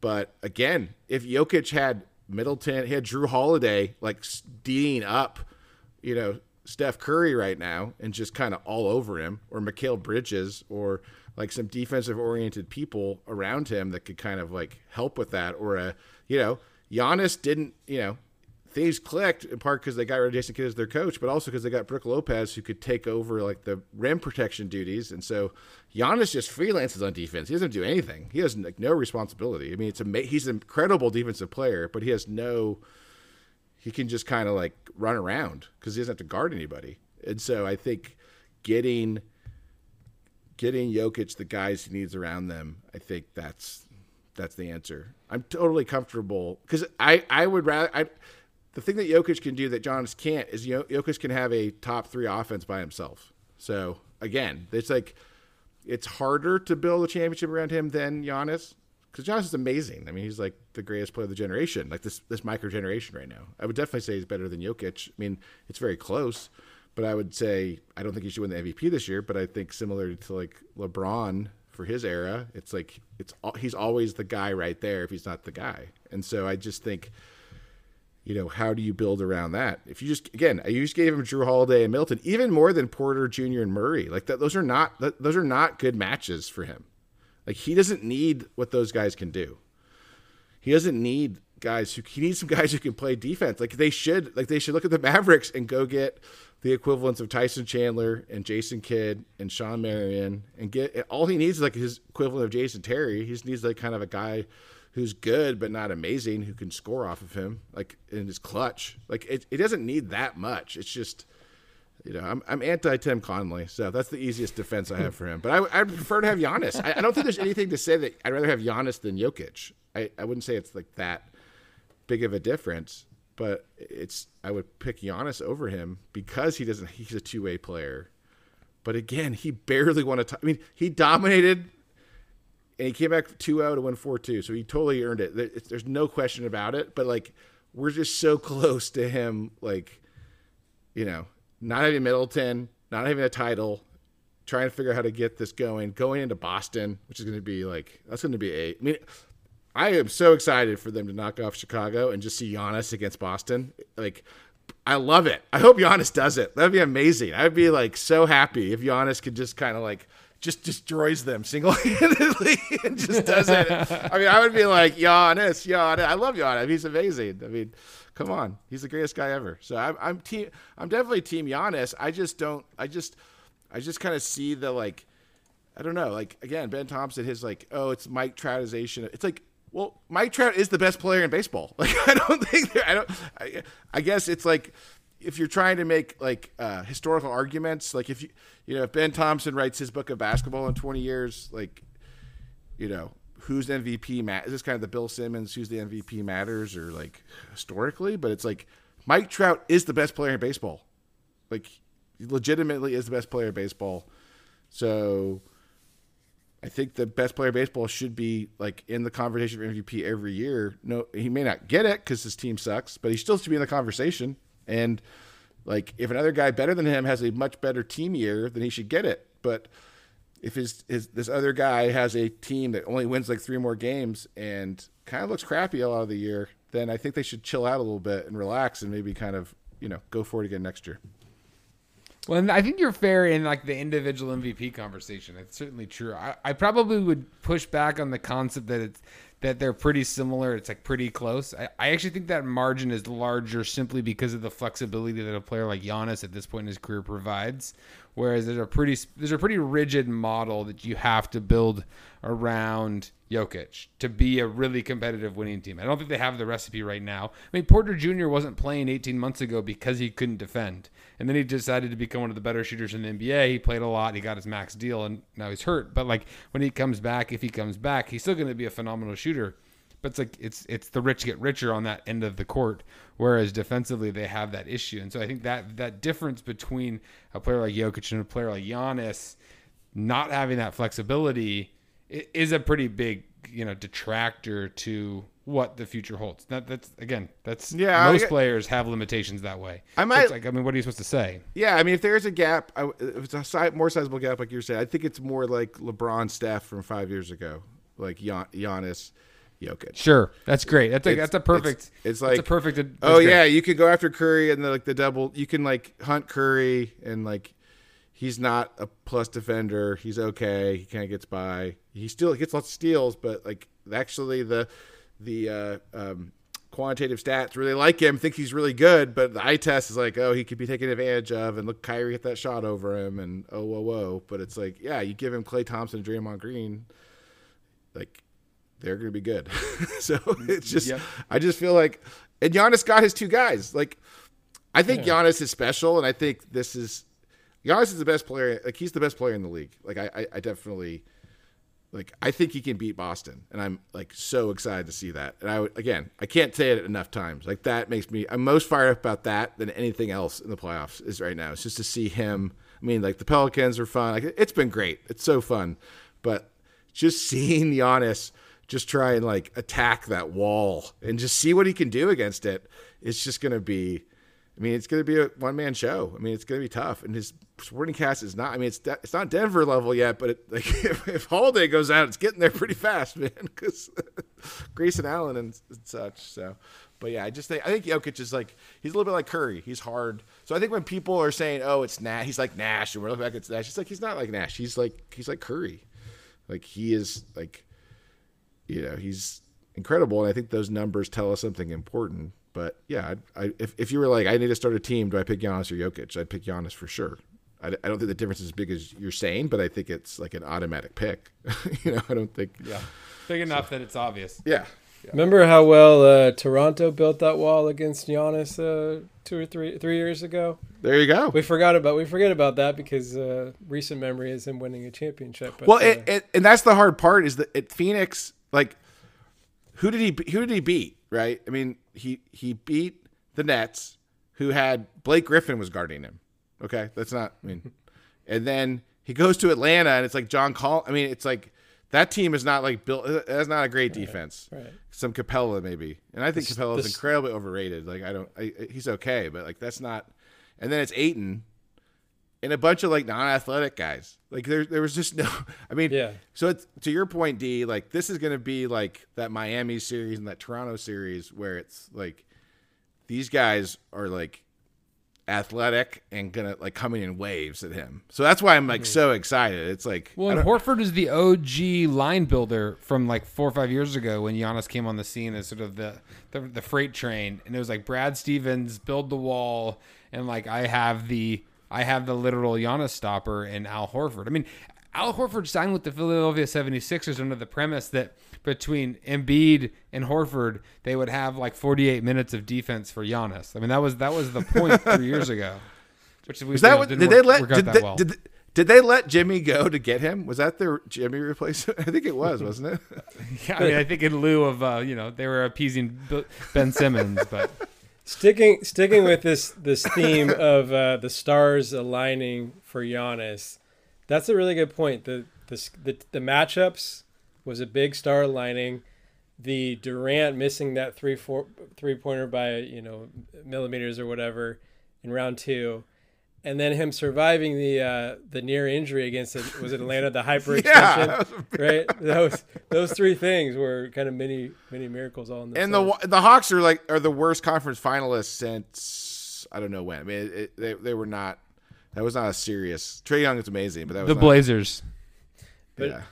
but again, if Jokic had Middleton, he had Jrue Holiday like D'ing up, you know, Steph Curry right now and just kind of all over him, or Mikal Bridges, or like some defensive oriented people around him that could kind of like help with that. Or a, you know, Giannis didn't, you know, things clicked in part because they got rid of Jason Kidd as their coach, but also because they got Brook Lopez who could take over like the rim protection duties. And so Giannis just freelances on defense. He doesn't do anything. He has like no responsibility. I mean, it's a he's an incredible defensive player, but he has no. He can just kind of like run around because he doesn't have to guard anybody. And so I think getting getting Jokic the guys he needs around them, I think that's that's the answer. I'm totally comfortable because I I would rather I the thing that Jokic can do that Giannis can't is Jokic can have a top three offense by himself. So again, it's like it's harder to build a championship around him than Giannis because Giannis is amazing. I mean, he's like the greatest player of the generation, like this this micro generation right now. I would definitely say he's better than Jokic. I mean, it's very close, but I would say I don't think he should win the MVP this year. But I think similar to like LeBron for his era, it's like it's he's always the guy right there if he's not the guy. And so I just think, you know, how do you build around that? If you just again, I just gave him Jrue Holiday and Middleton, even more than Porter Jr. and Murray. Like that, those are not those are not good matches for him. Like he doesn't need what those guys can do. He doesn't need guys who he needs some guys who can play defense. Like they should like they should look at the Mavericks and go get the equivalents of Tyson Chandler and Jason Kidd and Shawn Marion and get all he needs is like his equivalent of Jason Terry. He just needs like kind of a guy who's good but not amazing who can score off of him like in his clutch. Like it, it doesn't need that much. It's just you know, I'm, I'm anti Tim Connelly, so that's the easiest defense I have for him. But I, I prefer to have Giannis. I, I, don't think there's anything to say that I'd rather have Giannis than Jokic. I, I wouldn't say it's like that big of a difference but it's I would pick Giannis over him because he doesn't. He's a two way player, but again, he barely won a. T- I mean, he dominated, and he came back two out to win four two, so he totally earned it. There's no question about it. But like, we're just so close to him, like, you know, not having Middleton, not having a title, trying to figure out how to get this going, going into Boston, which is going to be like that's going to be a. I mean, I am so excited for them to knock off Chicago and just see Giannis against Boston. Like, I love it. I hope Giannis does it. That'd be amazing. I'd be like so happy if Giannis could just kind of like just destroys them single handedly and just does it. I mean, I would be like Giannis, Giannis. I love Giannis. He's amazing. I mean, come on, he's the greatest guy ever. So I'm, I'm team. I'm definitely team Giannis. I just don't. I just, I just kind of see the like. I don't know. Like again, Ben Thompson, his like, oh, it's Mike Troutization. It's like well, Mike Trout is the best player in baseball. Like I don't think I don't. I, I, guess it's like if you're trying to make like uh, historical arguments, like if you you know if Ben Thompson writes his book of basketball in 20 years, like you know who's the MVP Matt is this kind of the Bill Simmons who's the MVP matters or like historically, but it's like Mike Trout is the best player in baseball. Like legitimately is the best player in baseball. So I think the best player baseball should be like in the conversation for MVP every year. No, he may not get it because his team sucks, but he still should be in the conversation. And like, if another guy better than him has a much better team year, then he should get it. But if his, his this other guy has a team that only wins like three more games and kind of looks crappy a lot of the year, then I think they should chill out a little bit and relax and maybe kind of you know go for it again next year. Well, and I think you're fair in like the individual MVP conversation. It's certainly true. I, I probably would push back on the concept that it's that they're pretty similar. It's like pretty close. I, I actually think that margin is larger simply because of the flexibility that a player like Giannis at this point in his career provides. Whereas there's a pretty there's a pretty rigid model that you have to build around Jokic to be a really competitive winning team. I don't think they have the recipe right now. I mean, Porter Jr. wasn't playing 18 months ago because he couldn't defend. And then he decided to become one of the better shooters in the NBA. He played a lot. He got his max deal, and now he's hurt. But like when he comes back, if he comes back, he's still going to be a phenomenal shooter. But it's like it's it's the rich get richer on that end of the court, whereas defensively they have that issue. And so I think that that difference between a player like Jokic and a player like Giannis not having that flexibility is a pretty big you know detractor to what the future holds. That that's again, that's yeah. Most players have limitations that way. I might like. I mean, what are you supposed to say? Yeah, I mean, if there's a gap, I, if it's a si- more sizable gap, like you're saying, I think it's more like LeBron Steph from five years ago, like Gian- Giannis. Jokic. Sure, that's great. That's a it's, that's a perfect. It's, it's like a perfect. Oh great. yeah, you could go after Curry and the, like the double. You can like hunt Curry and like he's not a plus defender. He's okay. He kind of gets by. He still gets lots of steals, but like actually the the uh, um, quantitative stats really like him, think he's really good, but the eye test is like, oh, he could be taken advantage of, and look, Kyrie hit that shot over him, and oh, whoa, whoa. But it's like, yeah, you give him Klay Thompson, and Draymond Green, like they're going to be good. so mm, it's just, yep. I just feel like, and Giannis got his two guys. Like, I think yeah. Giannis is special, and I think this is Giannis is the best player. Like he's the best player in the league. Like I, I, I definitely like I think he can beat Boston, and I'm like so excited to see that. And I would again, I can't say it enough times. Like that makes me I'm most fired up about that than anything else in the playoffs is right now. It's just to see him. I mean, like the Pelicans are fun. Like it's been great. It's so fun, but just seeing Giannis just try and like attack that wall and just see what he can do against it. It's just going to be I mean, it's going to be a one man show. I mean, it's going to be tough. And his supporting cast is not. I mean, it's de- it's not Denver level yet, but it, like if, if, Holiday goes out, it's getting there pretty fast, man. Because Grayson Allen and, and, such. So, but yeah, I just think I think Jokic is like he's a little bit like Curry. He's hard. So I think when people are saying, "Oh, it's Nash," he's like Nash, and we're looking back at Nash. He's like he's not like Nash. He's like he's like Curry. Like he is like, you know, he's incredible, and I think those numbers tell us something important. But yeah, I, I, if if you were like, I need to start a team, do I pick Giannis or Jokic? I'd pick Giannis for sure. I, I don't think the difference is as big as you're saying, but I think it's like an automatic pick. you know, I don't think. Yeah, big enough so, that it's obvious. Yeah. yeah. Remember how well uh, Toronto built that wall against Giannis uh, two or three three years ago? There you go. We forgot about we forget about that because uh, recent memory is him winning a championship. But, well, it, uh, it, and that's the hard part is that at Phoenix, like, who did he who did he beat? right? I mean, he he beat the Nets, who had Blake Griffin was guarding him. Okay, that's not. I mean, and then he goes to Atlanta, and it's like John Call. I mean, it's like that team is not like built. Uh, that's not a great defense. Right. right. Some Capela maybe, and I think Capela is incredibly overrated. Like I don't, I, he's okay, but like that's not. And then it's Ayton, and a bunch of like non-athletic guys. Like there, there was just no. I mean, yeah. So it's, to your point, D. Like this is going to be like that Miami series and that Toronto series where it's like these guys are like athletic and gonna like coming in waves at him. So that's why I'm like mm-hmm. so excited. It's like well, and Horford is the OG line builder from like four or five years ago when Giannis came on the scene as sort of the the, the freight train, and it was like Brad Stevens build the wall, and like I have the I have the literal Giannis stopper in Al Horford. I mean, Al Horford signed with the Philadelphia 76ers under the premise that between Embiid and Horford, they would have like 48 minutes of defense for Giannis. I mean, that was that was the point three years ago. Which we, was that what, did work, they let did they, well. did, did they let Jimmy go to get him? Was that their Jimmy replacement? I think it was, wasn't it? yeah, I mean, I think in lieu of uh, you know they were appeasing Ben Simmons, but Sticking sticking with this this theme of uh, the stars aligning for Giannis, that's a really good point. The the the, the matchups was a big star aligning. The Durant missing that three four three pointer by you know millimeters or whatever in round two and then him surviving the uh, the near injury against it was it Atlanta the hyperextension yeah, right? Those those three things were kind of many many miracles all in the and the the Hawks are like are the worst conference finalists since I don't know when. I mean it, it, they they were not that was not a serious Trae Young is amazing but that was the not, Blazers. Yeah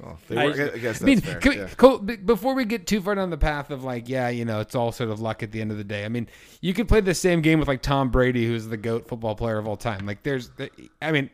well, I, were, I, guess I mean, we, yeah. cool, before we get too far down the path of like, yeah, you know, it's all sort of luck at the end of the day. I mean, you could play the same game with like Tom Brady, who's the goat football player of all time. Like, there's, I mean,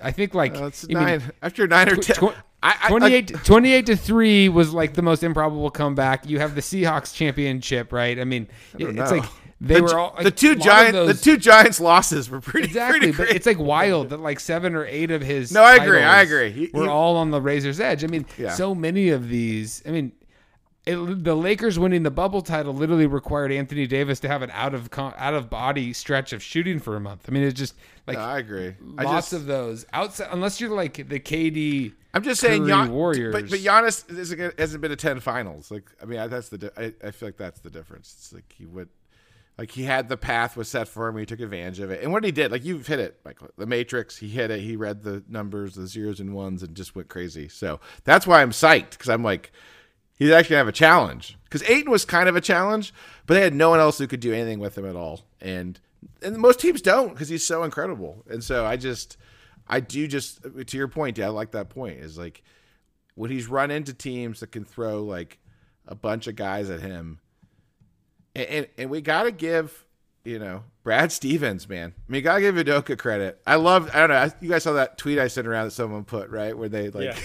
I think like uh, nine, mean, after nine or ten. Tw- I, 28, 28 to 3 was like the most improbable comeback. You have the Seahawks championship, right? I mean, I it's like they the, were all the two giant the two Giants losses were pretty exactly. Pretty but it's like wild that like seven or eight of his no, I agree, I agree. He, we're all on the razor's edge. I mean, yeah. so many of these. I mean, it, the Lakers winning the bubble title literally required Anthony Davis to have an out of out of body stretch of shooting for a month. I mean, it's just like no, I agree. Lots I just, of those outside, unless you're like the KD. I'm just saying, Gian, Warriors. But but Giannis hasn't been to ten finals. Like I mean, that's the I, I feel like that's the difference. It's like he would like he had the path was set for him. He took advantage of it. And what he did, like you've hit it, like the Matrix. He hit it. He read the numbers, the zeros and ones, and just went crazy. So that's why I'm psyched because I'm like, he's actually gonna have a challenge. Because Ayton was kind of a challenge, but they had no one else who could do anything with him at all. And and most teams don't because he's so incredible. And so I just I do just to your point, yeah, I like that point. Is like when he's run into teams that can throw like a bunch of guys at him, and and, and we got to give you know Brad Stevens, man. I mean, gotta give Udoka credit. I love. I don't know. You guys saw that tweet I sent around that someone put right where they like. Yeah.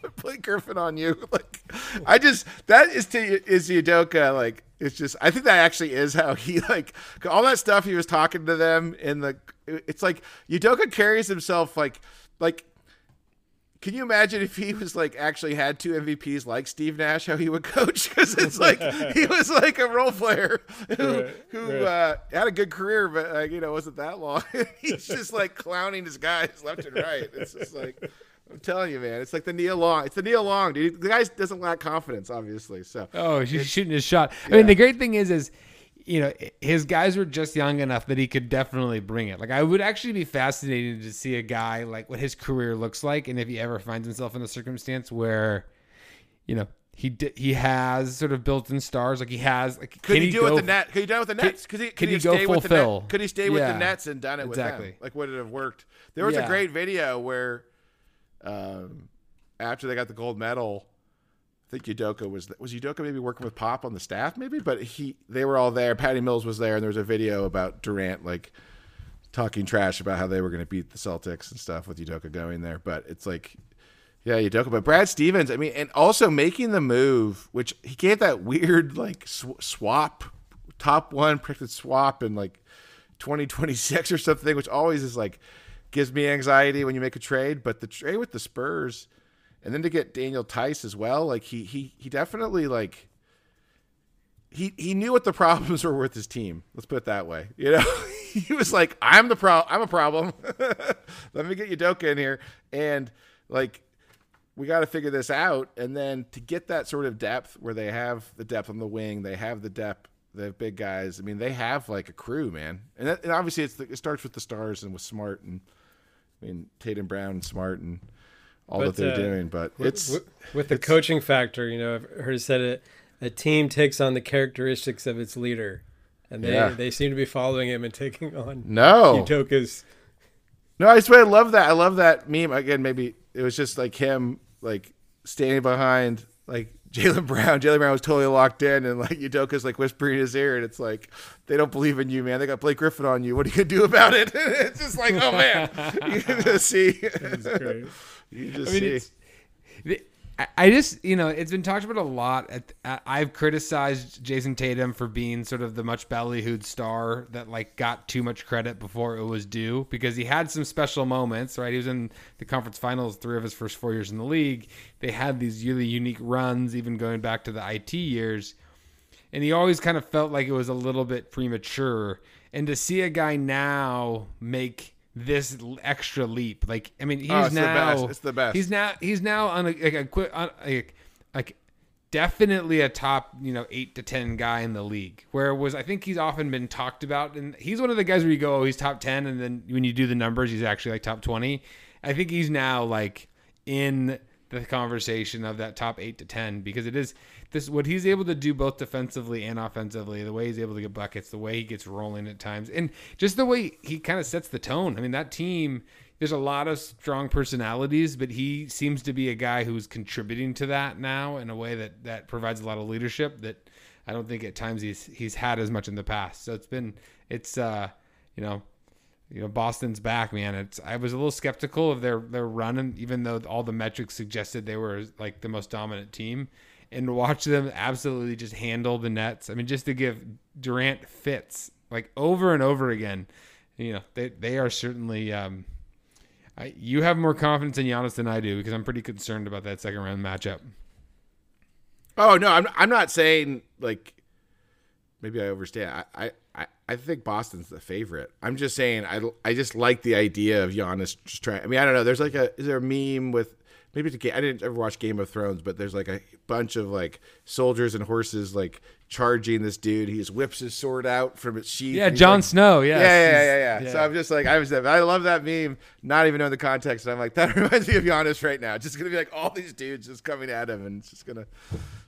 put Blake Griffin on you. Like, I just that is to is Udoka. Like, it's just. I think that actually is how he like all that stuff he was talking to them in the. It's like Udoka carries himself like like. Can you imagine if he was like actually had two MVPs like Steve Nash, how he would coach? Because it's like he was like a role player who Right, who right. uh, had a good career, but like, you know wasn't that long. He's just like clowning his guys left and right. It's just like I'm telling you, man. It's like the Neil Long. It's the Neil Long, dude. The guy doesn't lack confidence, obviously. So Oh, he's shooting his shot. I mean, the great thing is, is you know, his guys were just young enough that he could definitely bring it. Like, I would actually be fascinated to see a guy like what his career looks like, and if he ever finds himself in a circumstance where, you know, he di- he has sort of built-in stars, like he has. Like, could can he, do it go with the net? Could he do it with the Nets? Could he? Could, could he, he go stay with the net? fulfill? Could he stay with the Nets and done it with Exactly. them? Like would it have worked? There was a great video where, um, after they got the gold medal, think Udoka was was Udoka maybe working with Pop on the staff maybe, but he they were all there. Patty Mills was there, and there was a video about Durant like talking trash about how they were going to beat the Celtics and stuff with Udoka going there. But it's like, yeah, Udoka. But Brad Stevens, I mean, and also making the move, which he gave that weird like sw- swap, top one predicted swap in like 2026 or something, which always is like gives me anxiety when you make a trade. But the trade with the Spurs, and then to get Daniel Theis as well, like he he he definitely like he he knew what the problems were with his team. Let's put it that way. You know, he was like, "I'm the pro. I'm a problem. Let me get Udoka in here." And like, we got to figure this out. And then to get that sort of depth, where they have the depth on the wing, they have the depth, the big guys. I mean, they have like a crew, man. And, that, and obviously, the, it starts with the stars and with Smart and I mean Tatum Brown and Smart and all But, that they're uh, doing. But it's with, with the coaching factor, you know, I've heard it said it. A team takes on the characteristics of its leader, and they, Yeah. they seem to be following him and taking on no. Udoka's. No, I swear I love that. I love that meme. Again, maybe it was just like him like standing behind like Jaylen Brown. Jaylen Brown was totally locked in and like Udoka's like whispering in his ear and it's like they don't believe in you, man. They got Blake Griffin on you. What are you gonna do about it? it's just like, oh man. you see. You just I mean, see. it's, I- just, you know, it's been talked about a lot. I've criticized Jayson Tatum for being sort of the much ballyhooed star that like got too much credit before it was due because he had some special moments, right? He was in the conference finals three of his first four years in the league. They had these really unique runs, even going back to the IT years and he always kind of felt like it was a little bit premature. And to see a guy now make this extra leap, like I mean, oh, he's Oh, it's the now best. It's the best. He's now he's now on a like a quick on like like definitely a top you know eight to ten guy in the league. Where it was I think he's often been talked about, and he's one of the guys where you go, oh, he's top ten, and then when you do the numbers, he's actually like top twenty. I think he's now like in the conversation of that top eight to ten because it is this what he's able to do both defensively and offensively. The way he's able to get buckets, the way he gets rolling at times, and just the way he kind of sets the tone. I mean, that team. There's a lot of strong personalities, but he seems to be a guy who's contributing to that now in a way that that provides a lot of leadership that I don't think at times he's he's had as much in the past. So it's been it's uh you know you know Boston's back, man. It's I was a little skeptical of their their run, even though all the metrics suggested they were like the most dominant team, and watch them absolutely just handle the Nets. I mean, just to give Durant fits like over and over again. You know, they they are certainly. Um, I, you have more confidence in Giannis than I do because I'm pretty concerned about that second round matchup. Oh no, I'm I'm not saying like maybe I overstand. I I, I think Boston's the favorite. I'm just saying I I just like the idea of Giannis just trying. I mean I don't know. There's like a is there a meme with maybe it's a game. I didn't ever watch Game of Thrones, but there's like a bunch of like soldiers and horses like charging this dude. He just whips his sword out from its sheath. Yeah, Jon like- Snow. Yes. yeah, yeah, He's- yeah, yeah, So I'm just like, I was, I love that meme, not even knowing the context. And I'm like, that reminds me of Giannis right now. Just gonna be like all these dudes just coming at him, and it's just gonna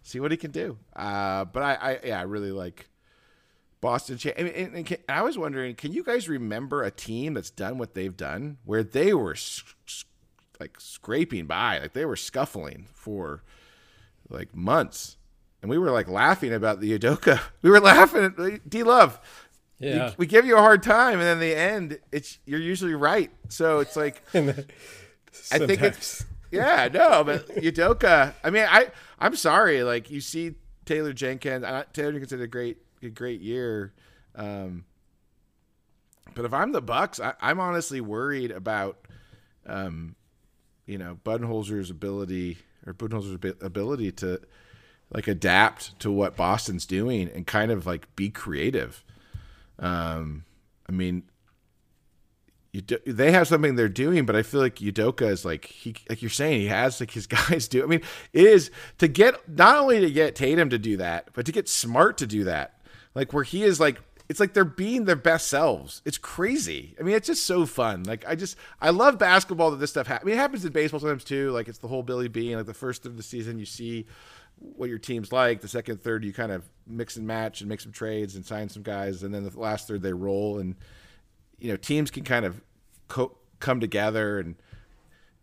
see what he can do. Uh, but I, I, yeah, I really like Boston. Cha- I, mean, and, and can, I was wondering, can you guys remember a team that's done what they've done, where they were s- s- like scraping by, like they were scuffling for like months, and we were like laughing about the Udoka. We were laughing at D Love. Yeah. we give you a hard time, and then the end, it's you're usually right. So it's like I think it's yeah, no, but Udoka. I mean, I I'm sorry. Like you see Taylor Jenkins. Uh, Taylor Jenkins had a great a great year. Um, but if I'm the Bucks, I, I'm honestly worried about, um, you know, Budenholzer's ability or Budenholzer's ability to like adapt to what Boston's doing and kind of like be creative. Um, I mean, do, they have something they're doing, but I feel like Udoka is like he like you're saying he has like his guys do. I mean, it is to get not only to get Tatum to do that, but to get Smart to do that. Like where he is like it's like they're being their best selves. It's crazy. I mean, it's just so fun. Like I just I love basketball that this stuff happens. I mean, it happens in baseball sometimes too. Like it's the whole Billy Beane. Like the first of the season, you see what your team's like. The second, third, you kind of mix and match and make some trades and sign some guys, and then the last third they roll and you know teams can kind of co- come together and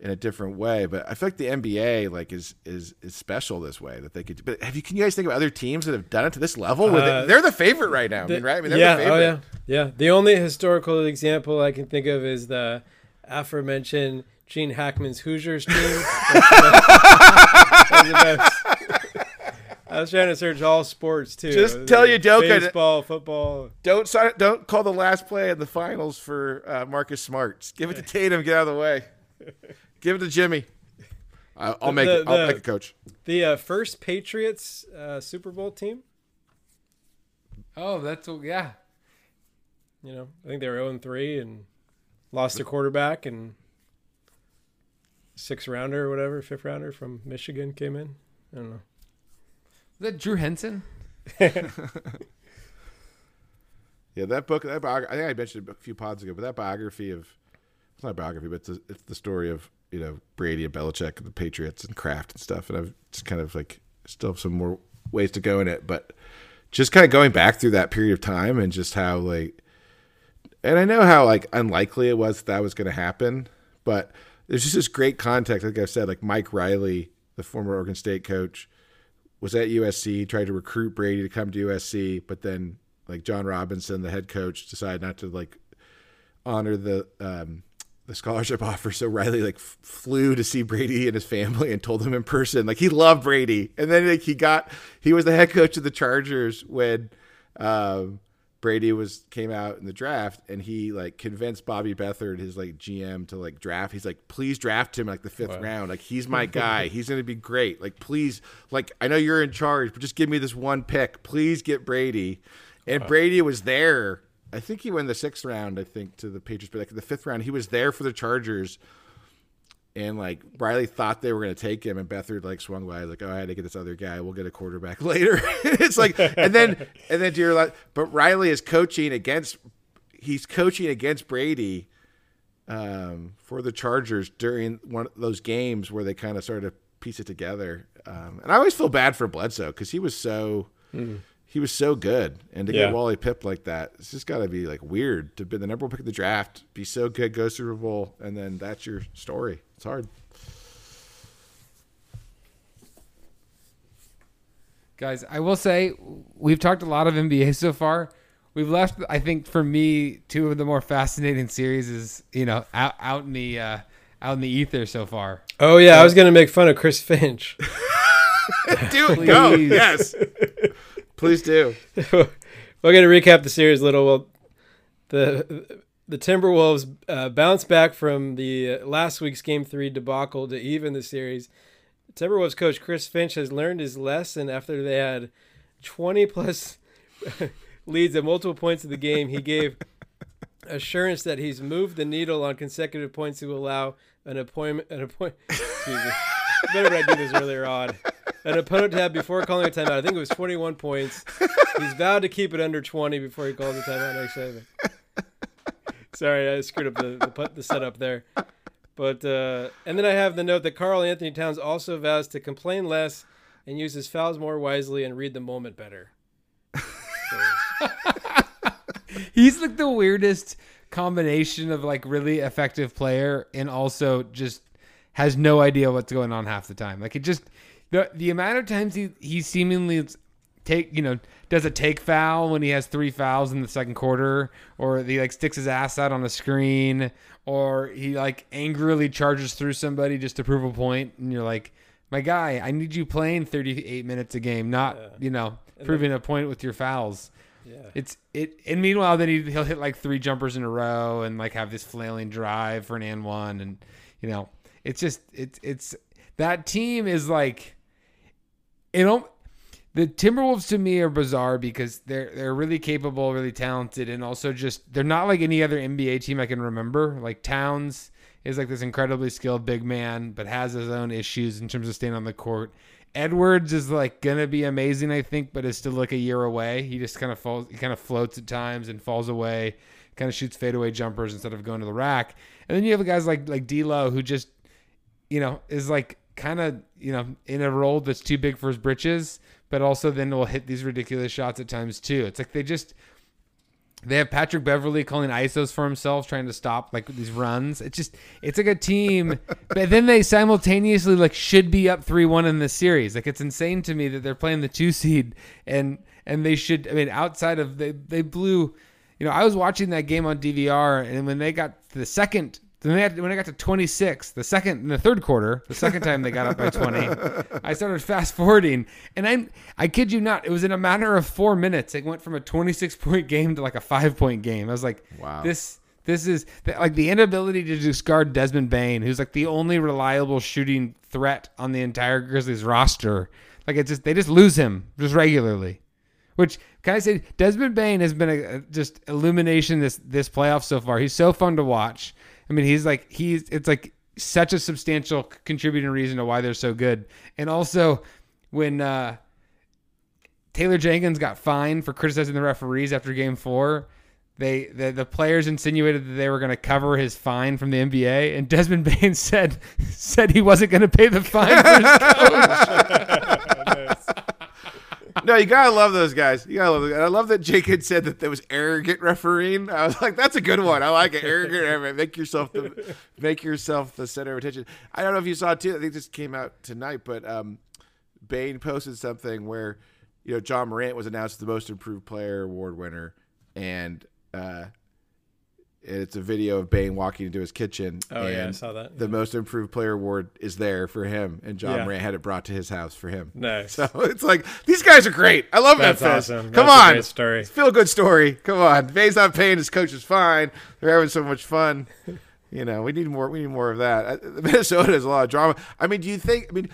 in a different way. But I feel like the NBA like is is is special this way that they could. But have you? Can you guys think of other teams that have done it to this level? Where Uh, they, they're the favorite right now. I mean, right? I mean, they're yeah, the favorite. oh yeah, yeah. The only historical example I can think of is the aforementioned Gene Hackman's Hoosiers team. The. I was trying to search all sports too. Just tell Udoka to- baseball, football. Don't sign, don't call the last play in the finals for uh, Marcus Smart. Just give it to Tatum. Get out of the way. Give it to Jimmy. I- I'll make The- it. I'll the- make it, coach. The uh, first Patriots uh, Super Bowl team. Oh, that's yeah. You know, I think they were 0 3 and lost their quarterback and six rounder or whatever, fifth rounder from Michigan came in. I don't know. Is that Drew Henson? Yeah, that book. That biog- I think I mentioned it a few pods ago, but that biography of it's not a biography, but it's, a, it's the story of you know Brady and Belichick and the Patriots and Kraft and stuff. And I've just kind of like still have some more ways to go in it, but just kind of going back through that period of time and just how like, and I know how like unlikely it was that, that was going to happen, but there's just this great context. Like I said, like Mike Riley, the former Oregon State coach, was at USC, tried to recruit Brady to come to USC, but then like John Robinson, the head coach, decided not to like honor the um, the scholarship offer. So Riley like f- flew to see Brady and his family and told them in person like he loved Brady. And then like he got he was the head coach of the Chargers when um, Brady was came out in the draft, and he like convinced Bobby Beathard, his like GM, to like draft. He's like, please draft him like the fifth round. Like he's my guy. he's gonna be great. Like please, like I know you're in charge, but just give me this one pick. Please get Brady. And Brady was there. I think he went the sixth round. I think to the Patriots, but like the fifth round, he was there for the Chargers. And like Riley thought they were going to take him, and Beathard like swung by, like, "Oh, I had to get this other guy. We'll get a quarterback later." it's like, and then and then to your left, but Riley is coaching against, he's coaching against Brady, um, for the Chargers during one of those games where they kind of sort of piece it together. Um, and I always feel bad for Bledsoe because he was so he was so good, and to Yeah. get Wally Pipp like that, it's just got to be like weird to be the number one pick of the draft, be so good, go Super Bowl, and then that's your story. It's hard. Guys, I will say we've talked a lot of NBA so far. We've left, I think, for me, two of the more fascinating series is you know out out in the uh, out in the ether so far. Oh yeah, I was gonna make fun of Chris Finch. do it, go, Please. yes, please do. We're gonna recap the series a little. Well, the the Timberwolves uh, back from the uh, last week's Game Three debacle to even the series. Timberwolves coach Chris Finch has learned his lesson after they had twenty plus leads at multiple points of the game. He gave assurance that he's moved the needle on consecutive points to allow an appointment an appointment. Better I do this earlier on. An opponent have before calling a timeout. I think it was 21 points. He's vowed to keep it under 20 before he calls a timeout next time. Sorry, I screwed up the, the the setup there. But uh, and then I have the note that Karl-Anthony Towns also vows to complain less and use his fouls more wisely and read the moment better. He's like the weirdest combination of like really effective player and also just has no idea what's going on half the time. Like it just the the amount of times he he seemingly take you know does a take foul when he has three fouls in the second quarter or he like sticks his ass out on a screen or he like angrily charges through somebody just to prove a point and you're like my guy i need you playing 38 minutes a game not you know proving a point with your fouls Yeah. it's it and meanwhile then he, he'll hit like three jumpers in a row and like have this flailing drive for an and one and you know it's just it's it's that team is like it don't the Timberwolves to me are bizarre because they're they're really capable, really talented, and also just they're not like any other NBA team I can remember. Like Towns is like this incredibly skilled big man, but has his own issues in terms of staying on the court. Edwards is like gonna be amazing, I think, but is still like a year away. He just kind of falls, he kind of floats at times and falls away, kind of shoots fadeaway jumpers instead of going to the rack. And then you have guys like like D'Lo who just you know, is like kind of, you know, in a role that's too big for his britches, but also then will hit these ridiculous shots at times too. It's like they just they have Patrick Beverley calling ISOs for himself, trying to stop like these runs. It's just it's like a team, but then they simultaneously like should be up three one in this series. Like it's insane to me that they're playing the two seed and and they should. I mean, outside of they they blew. You know, I was watching that game on DVR, and when they got to the second then they had, when I got to 26, the second in the third quarter, the second time they got up by 20, I started fast forwarding, and I'm, I kid you not, it was in a matter of four minutes. It went from a 26 point game to like a five point game. I was like, Wow. this this is like the inability to discard Desmond Bane, who's like the only reliable shooting threat on the entire Grizzlies roster. Like it's just they just lose him just regularly. Which can I say, Desmond Bane has been a, a just illumination this this playoff so far. He's so fun to watch. I mean, he's like he's it's like such a substantial contributing reason to why they're so good. And also, when uh, Taylor Jenkins got fined for criticizing the referees after Game Four, they the, the players insinuated that they were going to cover his fine from the NBA, and Desmond Bane said said he wasn't going to pay the fine for his coach. No, you gotta love those guys. You gotta love. Them. I love that Jake had said that there was arrogant refereeing. I was like, that's a good one. I like it. Arrogant. refereeing. Make yourself the make yourself the center of attention. I don't know if you saw it too. I think this came out tonight, but um, Bane posted something where you know Ja Morant was announced the Most Improved Player award winner, and uh, it's a video of Bane walking into his kitchen. Oh, and yeah, I saw that. The Most Improved Player award is there for him, and Ja Yeah. Morant had it brought to his house for him. Nice. So it's like these guys are great. I love that. That's Memphis. awesome. Come That's a on, great story. Feel good story. Come on. Bane's not paying. His coach is fine. They're having so much fun. You know, we need more. We need more of that. Uh, Minnesota has a lot of drama. I mean, do you think? I mean,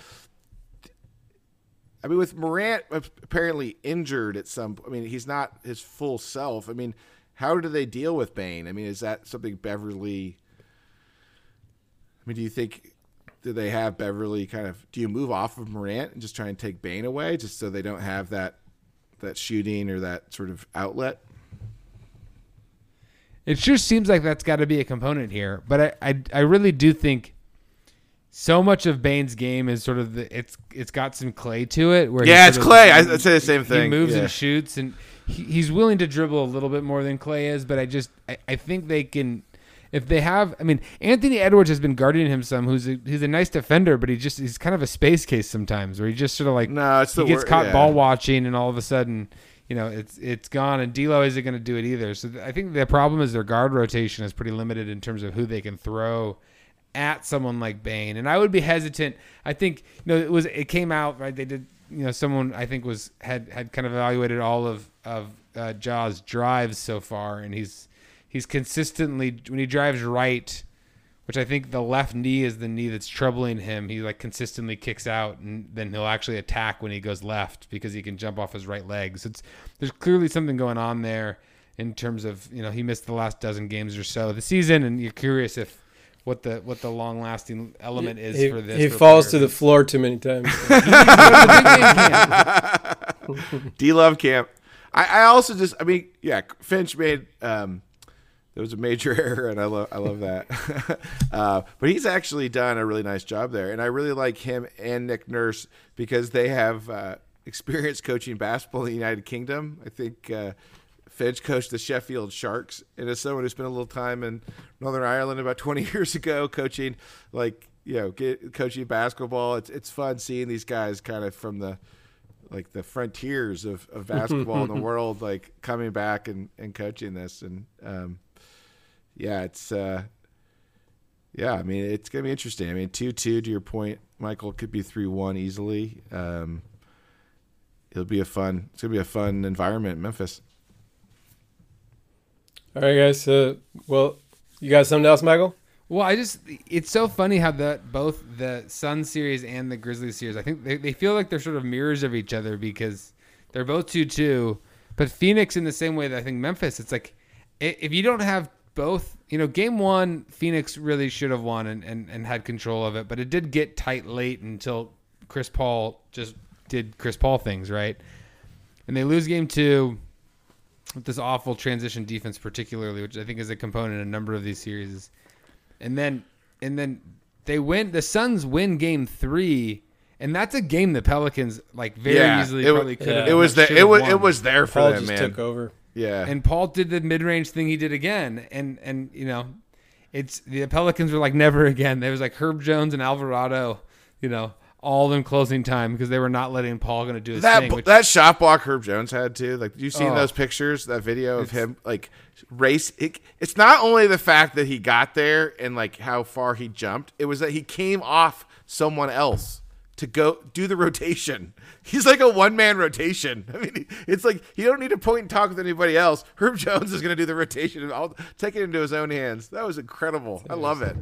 I mean, with Morant apparently injured at some. I mean, he's not his full self. I mean, how do they deal with Bane? I mean, is that something Beverley? I mean, do you think? Do they have Beverley kind of? Do you move off of Morant and just try and take Bane away, just so they don't have that that shooting or that sort of outlet? It sure seems like that's got to be a component here, but I, I I really do think so much of Bane's game is sort of the it's it's got some Klay to it. Where Yeah, it's sort of- Klay. I- I'd say the same He thing. He moves Yeah. and shoots, and he, he's willing to dribble a little bit more than Klay is. But I just I, I think they can. If they have, I mean, Anthony Edwards has been guarding him some. Who's a, he's a nice defender, but he just he's kind of a space case sometimes, where he just sort of like No, it's he gets wor- caught yeah. ball watching, and all of a sudden, you know, it's it's gone. And D'Lo isn't going to do it either. So th- I think the problem is their guard rotation is pretty limited in terms of who they can throw at someone like Bane. And I would be hesitant. I think you know it was it came out right. They did you know someone I think was had had kind of evaluated all of of uh, Ja's drives so far, and he's he's consistently when he drives right which I think the left knee is the knee that's troubling him. He like consistently kicks out, and then he'll actually attack when he goes left because he can jump off his right leg. So it's there's clearly something going on there in terms of you know he missed the last dozen games or so of the season, and you're curious if what the what the long lasting element is he, for this. he for falls to the floor too many times. D Love Camp. I, I also just, I mean, yeah, Finch made um, there was a major error, and I love, I love that. uh, but he's actually done a really nice job there, and I really like him and Nick Nurse because they have uh, experience coaching basketball in the United Kingdom. I think uh, Finch coached the Sheffield Sharks, and as someone who spent a little time in Northern Ireland about 20 years ago, coaching like you know, get, coaching basketball, it's it's fun seeing these guys kind of from the like the frontiers of, of basketball in the world, like coming back and, and coaching this, and um, yeah, it's uh, yeah, I mean, it's gonna be interesting. I mean, two two to your point, Michael could be three one easily. Um, it'll be a fun. It's gonna be a fun environment in Memphis. All right, guys. Uh, well, you got something else, Michael? Well, I just it's so funny how the both the Sun series and the Grizzlies series, I think they, they feel like they're sort of mirrors of each other because they're both two two. But Phoenix in the same way that I think Memphis, it's like if you don't have both, you know, game one, Phoenix really should have won and, and, and had control of it, but it did get tight late until Chris Paul just did Chris Paul things, right? And they lose game two with this awful transition defense, particularly, which I think is a component in a number of these series and then and then they win. The Suns win Game Three, and that's a game the Pelicans like very Yeah, easily it probably could yeah. have. It was there. It was it was there for Paul them, just man. took over. Yeah, and Paul did the mid range thing he did again, and and you know, it's the Pelicans were like never again. There was like Herb Jones and Alvarado, you know, all in closing time because they were not letting Paul going to do his that thing. Which, that shot block Herb Jones had too. Like you seen Oh. those pictures, that video of him like race. It, it's not only the fact that he got there and like how far he jumped. It was that he came off someone else to go do the rotation. He's like a one man rotation. I mean, it's like he don't need to point and talk with anybody else. Herb Jones is going to do the rotation and I'll take it into his own hands. That was incredible. I love it.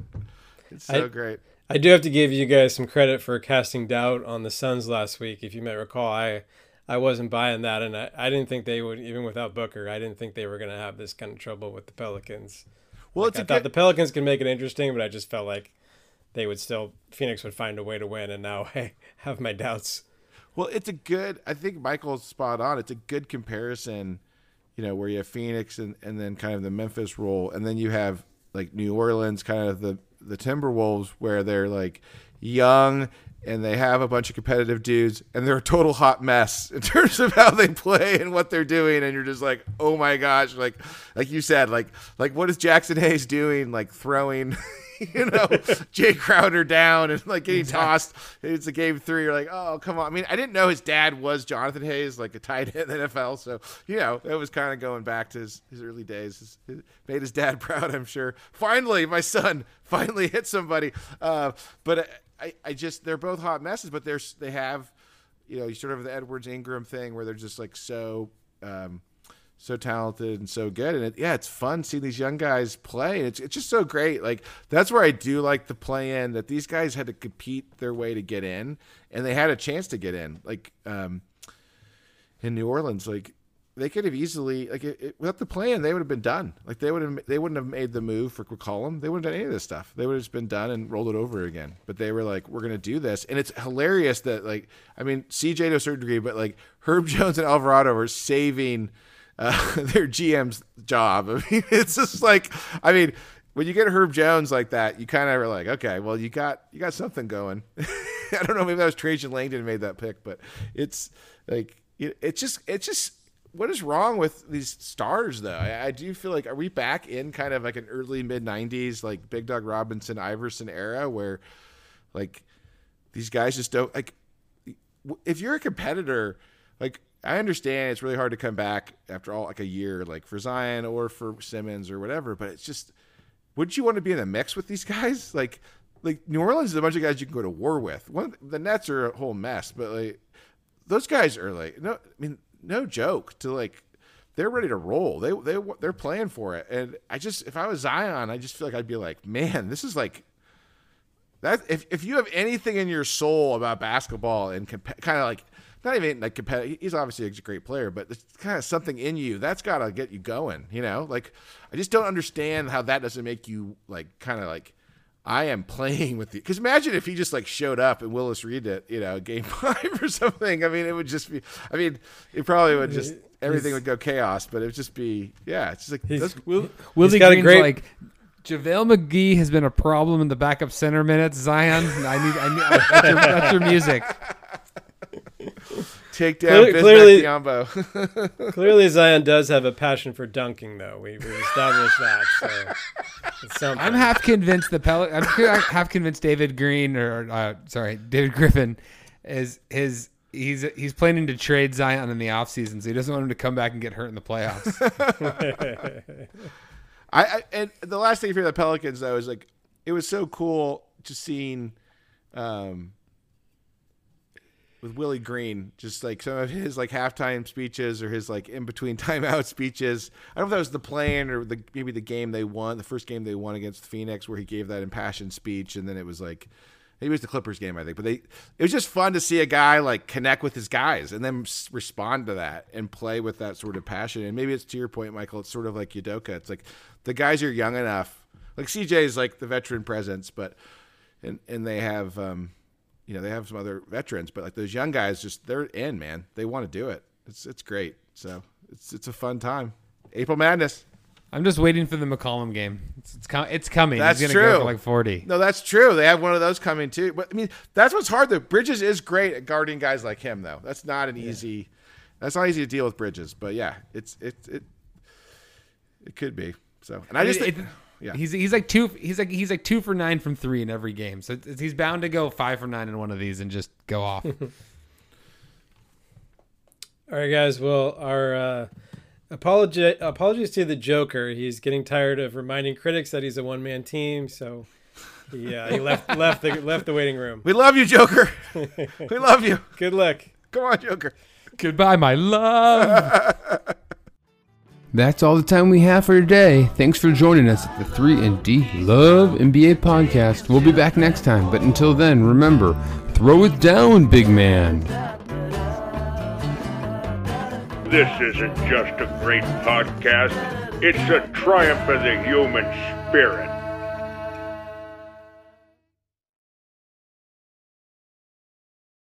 It's so I- great. I do have to give you guys some credit for casting doubt on the Suns last week. If you may recall, I I wasn't buying that, and I, I didn't think they would even without Booker. I didn't think they were going to have this kind of trouble with the Pelicans. Well, Like, it's I thought the Pelicans can make it interesting, but I just felt like they would still Phoenix would find a way to win, and now I have my doubts. Well, it's a good. I think Michael's spot on. It's a good comparison, you know, where you have Phoenix and, and then kind of the Memphis role, and then you have like New Orleans, kind of the the Timberwolves, where they're like young and they have a bunch of competitive dudes, and they're a total hot mess in terms of how they play and what they're doing, and you're just like, oh my gosh, like like you said, like like what is Jaxson Hayes doing, like throwing. you know, Jae Crowder down and like getting tossed. It's a game three. You're like, oh, come on. I mean, I didn't know his dad was Jonathan Hayes, like a tight end in the NFL. So, you know, it was kind of going back to his, his early days. His, his- made his dad proud, I'm sure. Finally, my son finally hit somebody. Uh, but I, I just, they're both hot messes, but they're, they have, you know, you sort of have the Edwards Ingram thing where they're just like so, um, so talented and so good. And it, yeah, it's fun seeing these young guys play. And it's, it's just so great. Like, that's where I do like the play in that these guys had to compete their way to get in, and they had a chance to get in. Like, um, in New Orleans, like, they could have easily like it, it, without the plan, they would have been done. Like they would have, they wouldn't have made the move for McCollum. They wouldn't have done any of this stuff. They would have just been done and rolled it over again. But they were like, we're gonna do this, and it's hilarious that like, I mean, CJ to a certain degree, but like Herb Jones and Alvarado are saving uh, their GM's job. I mean, it's just like, I mean, when you get Herb Jones like that, you kind of are like, okay, well, you got you got something going. I don't know, maybe that was Trajan Langdon made that pick, but it's like it, it's just it's just what is wrong with these stars though? I, I do feel like are we back in kind of like an early mid '90s like Big Dog Robinson Iverson era where like these guys just don't like if you're a competitor like I understand it's really hard to come back after all like a year like for Zion or for Simmons or whatever but it's just wouldn't you want to be in a mix with these guys? Like like New Orleans is a bunch of guys you can go to war with. One the Nets are a whole mess but like those guys are like no I mean no joke to like they're ready to roll. They they they're playing for it. And I just if I was Zion I just feel like I'd be like man this is like that if if you have anything in your soul about basketball and comp- kind of like not even like competitive, he's obviously a great player, but there's kind of something in you that's got to get you going. You know, like I just don't understand how that doesn't make you like kind of like I am playing with the. Because imagine if he just like showed up and Willis Reed it, you know, game five or something. I mean, it would just be. I mean, it probably would just everything would go chaos, but it would just be yeah. It's just like He's, those- Will, Willie got a Green's great- like JaVale McGee has been a problem in the backup center minutes. Zion, I need, I need that's, your, that's your music. Take down Clear- clearly- Biyombo. Clearly, Zion does have a passion for dunking, though. We, we've established that. So. I'm half convinced the Pel- I'm half convinced David Green or uh, sorry David Griffin is his he's he's planning to trade Zion in the offseason, so he doesn't want him to come back and get hurt in the playoffs. I, I and the last thing for the Pelicans though is like it was so cool just seeing um with Willie Green, just like some of his like halftime speeches or his like in between timeout speeches. I don't know if that was the plan or the maybe the game they won, the first game they won against Phoenix, where he gave that impassioned speech, and then it was like maybe it was the Clippers game, I think. But they it was just fun to see a guy like connect with his guys and then respond to that and play with that sort of passion. And maybe it's to your point, Michael. It's sort of like Udoka. It's like the guys are young enough. Like CJ is like the veteran presence, but and and they have um you know they have some other veterans, but like those young guys, just they're in, man. They want to do it. It's it's great. So it's it's a fun time. April Madness. I'm just waiting for the McCollum game. It's it's, com- it's coming. That's He's gonna go true. for like 40. No, that's true. They have one of those coming too. But I mean, that's what's hard though. Bridges is great at guarding guys like him, though. That's not an easy. That's not easy to deal with Bridges. But yeah, it's it it it could be. So, and I just it- yeah, He's he's like two he's like he's like two for nine from three in every game. So it's, he's bound to go five for nine in one of these and just go off. All right, guys. Well, our uh, apology apologies to the Joker. He's getting tired of reminding critics that he's a one man team, so he uh, he left left the left the waiting room. we love you, Joker. we love you. Good luck. Come on, Joker. Goodbye, my love. That's all the time we have for today. Thanks for joining us at the 3 and D Love NBA podcast. We'll be back next time, but until then, remember, throw it down, big man. This isn't just a great podcast, it's a triumph of the human spirit.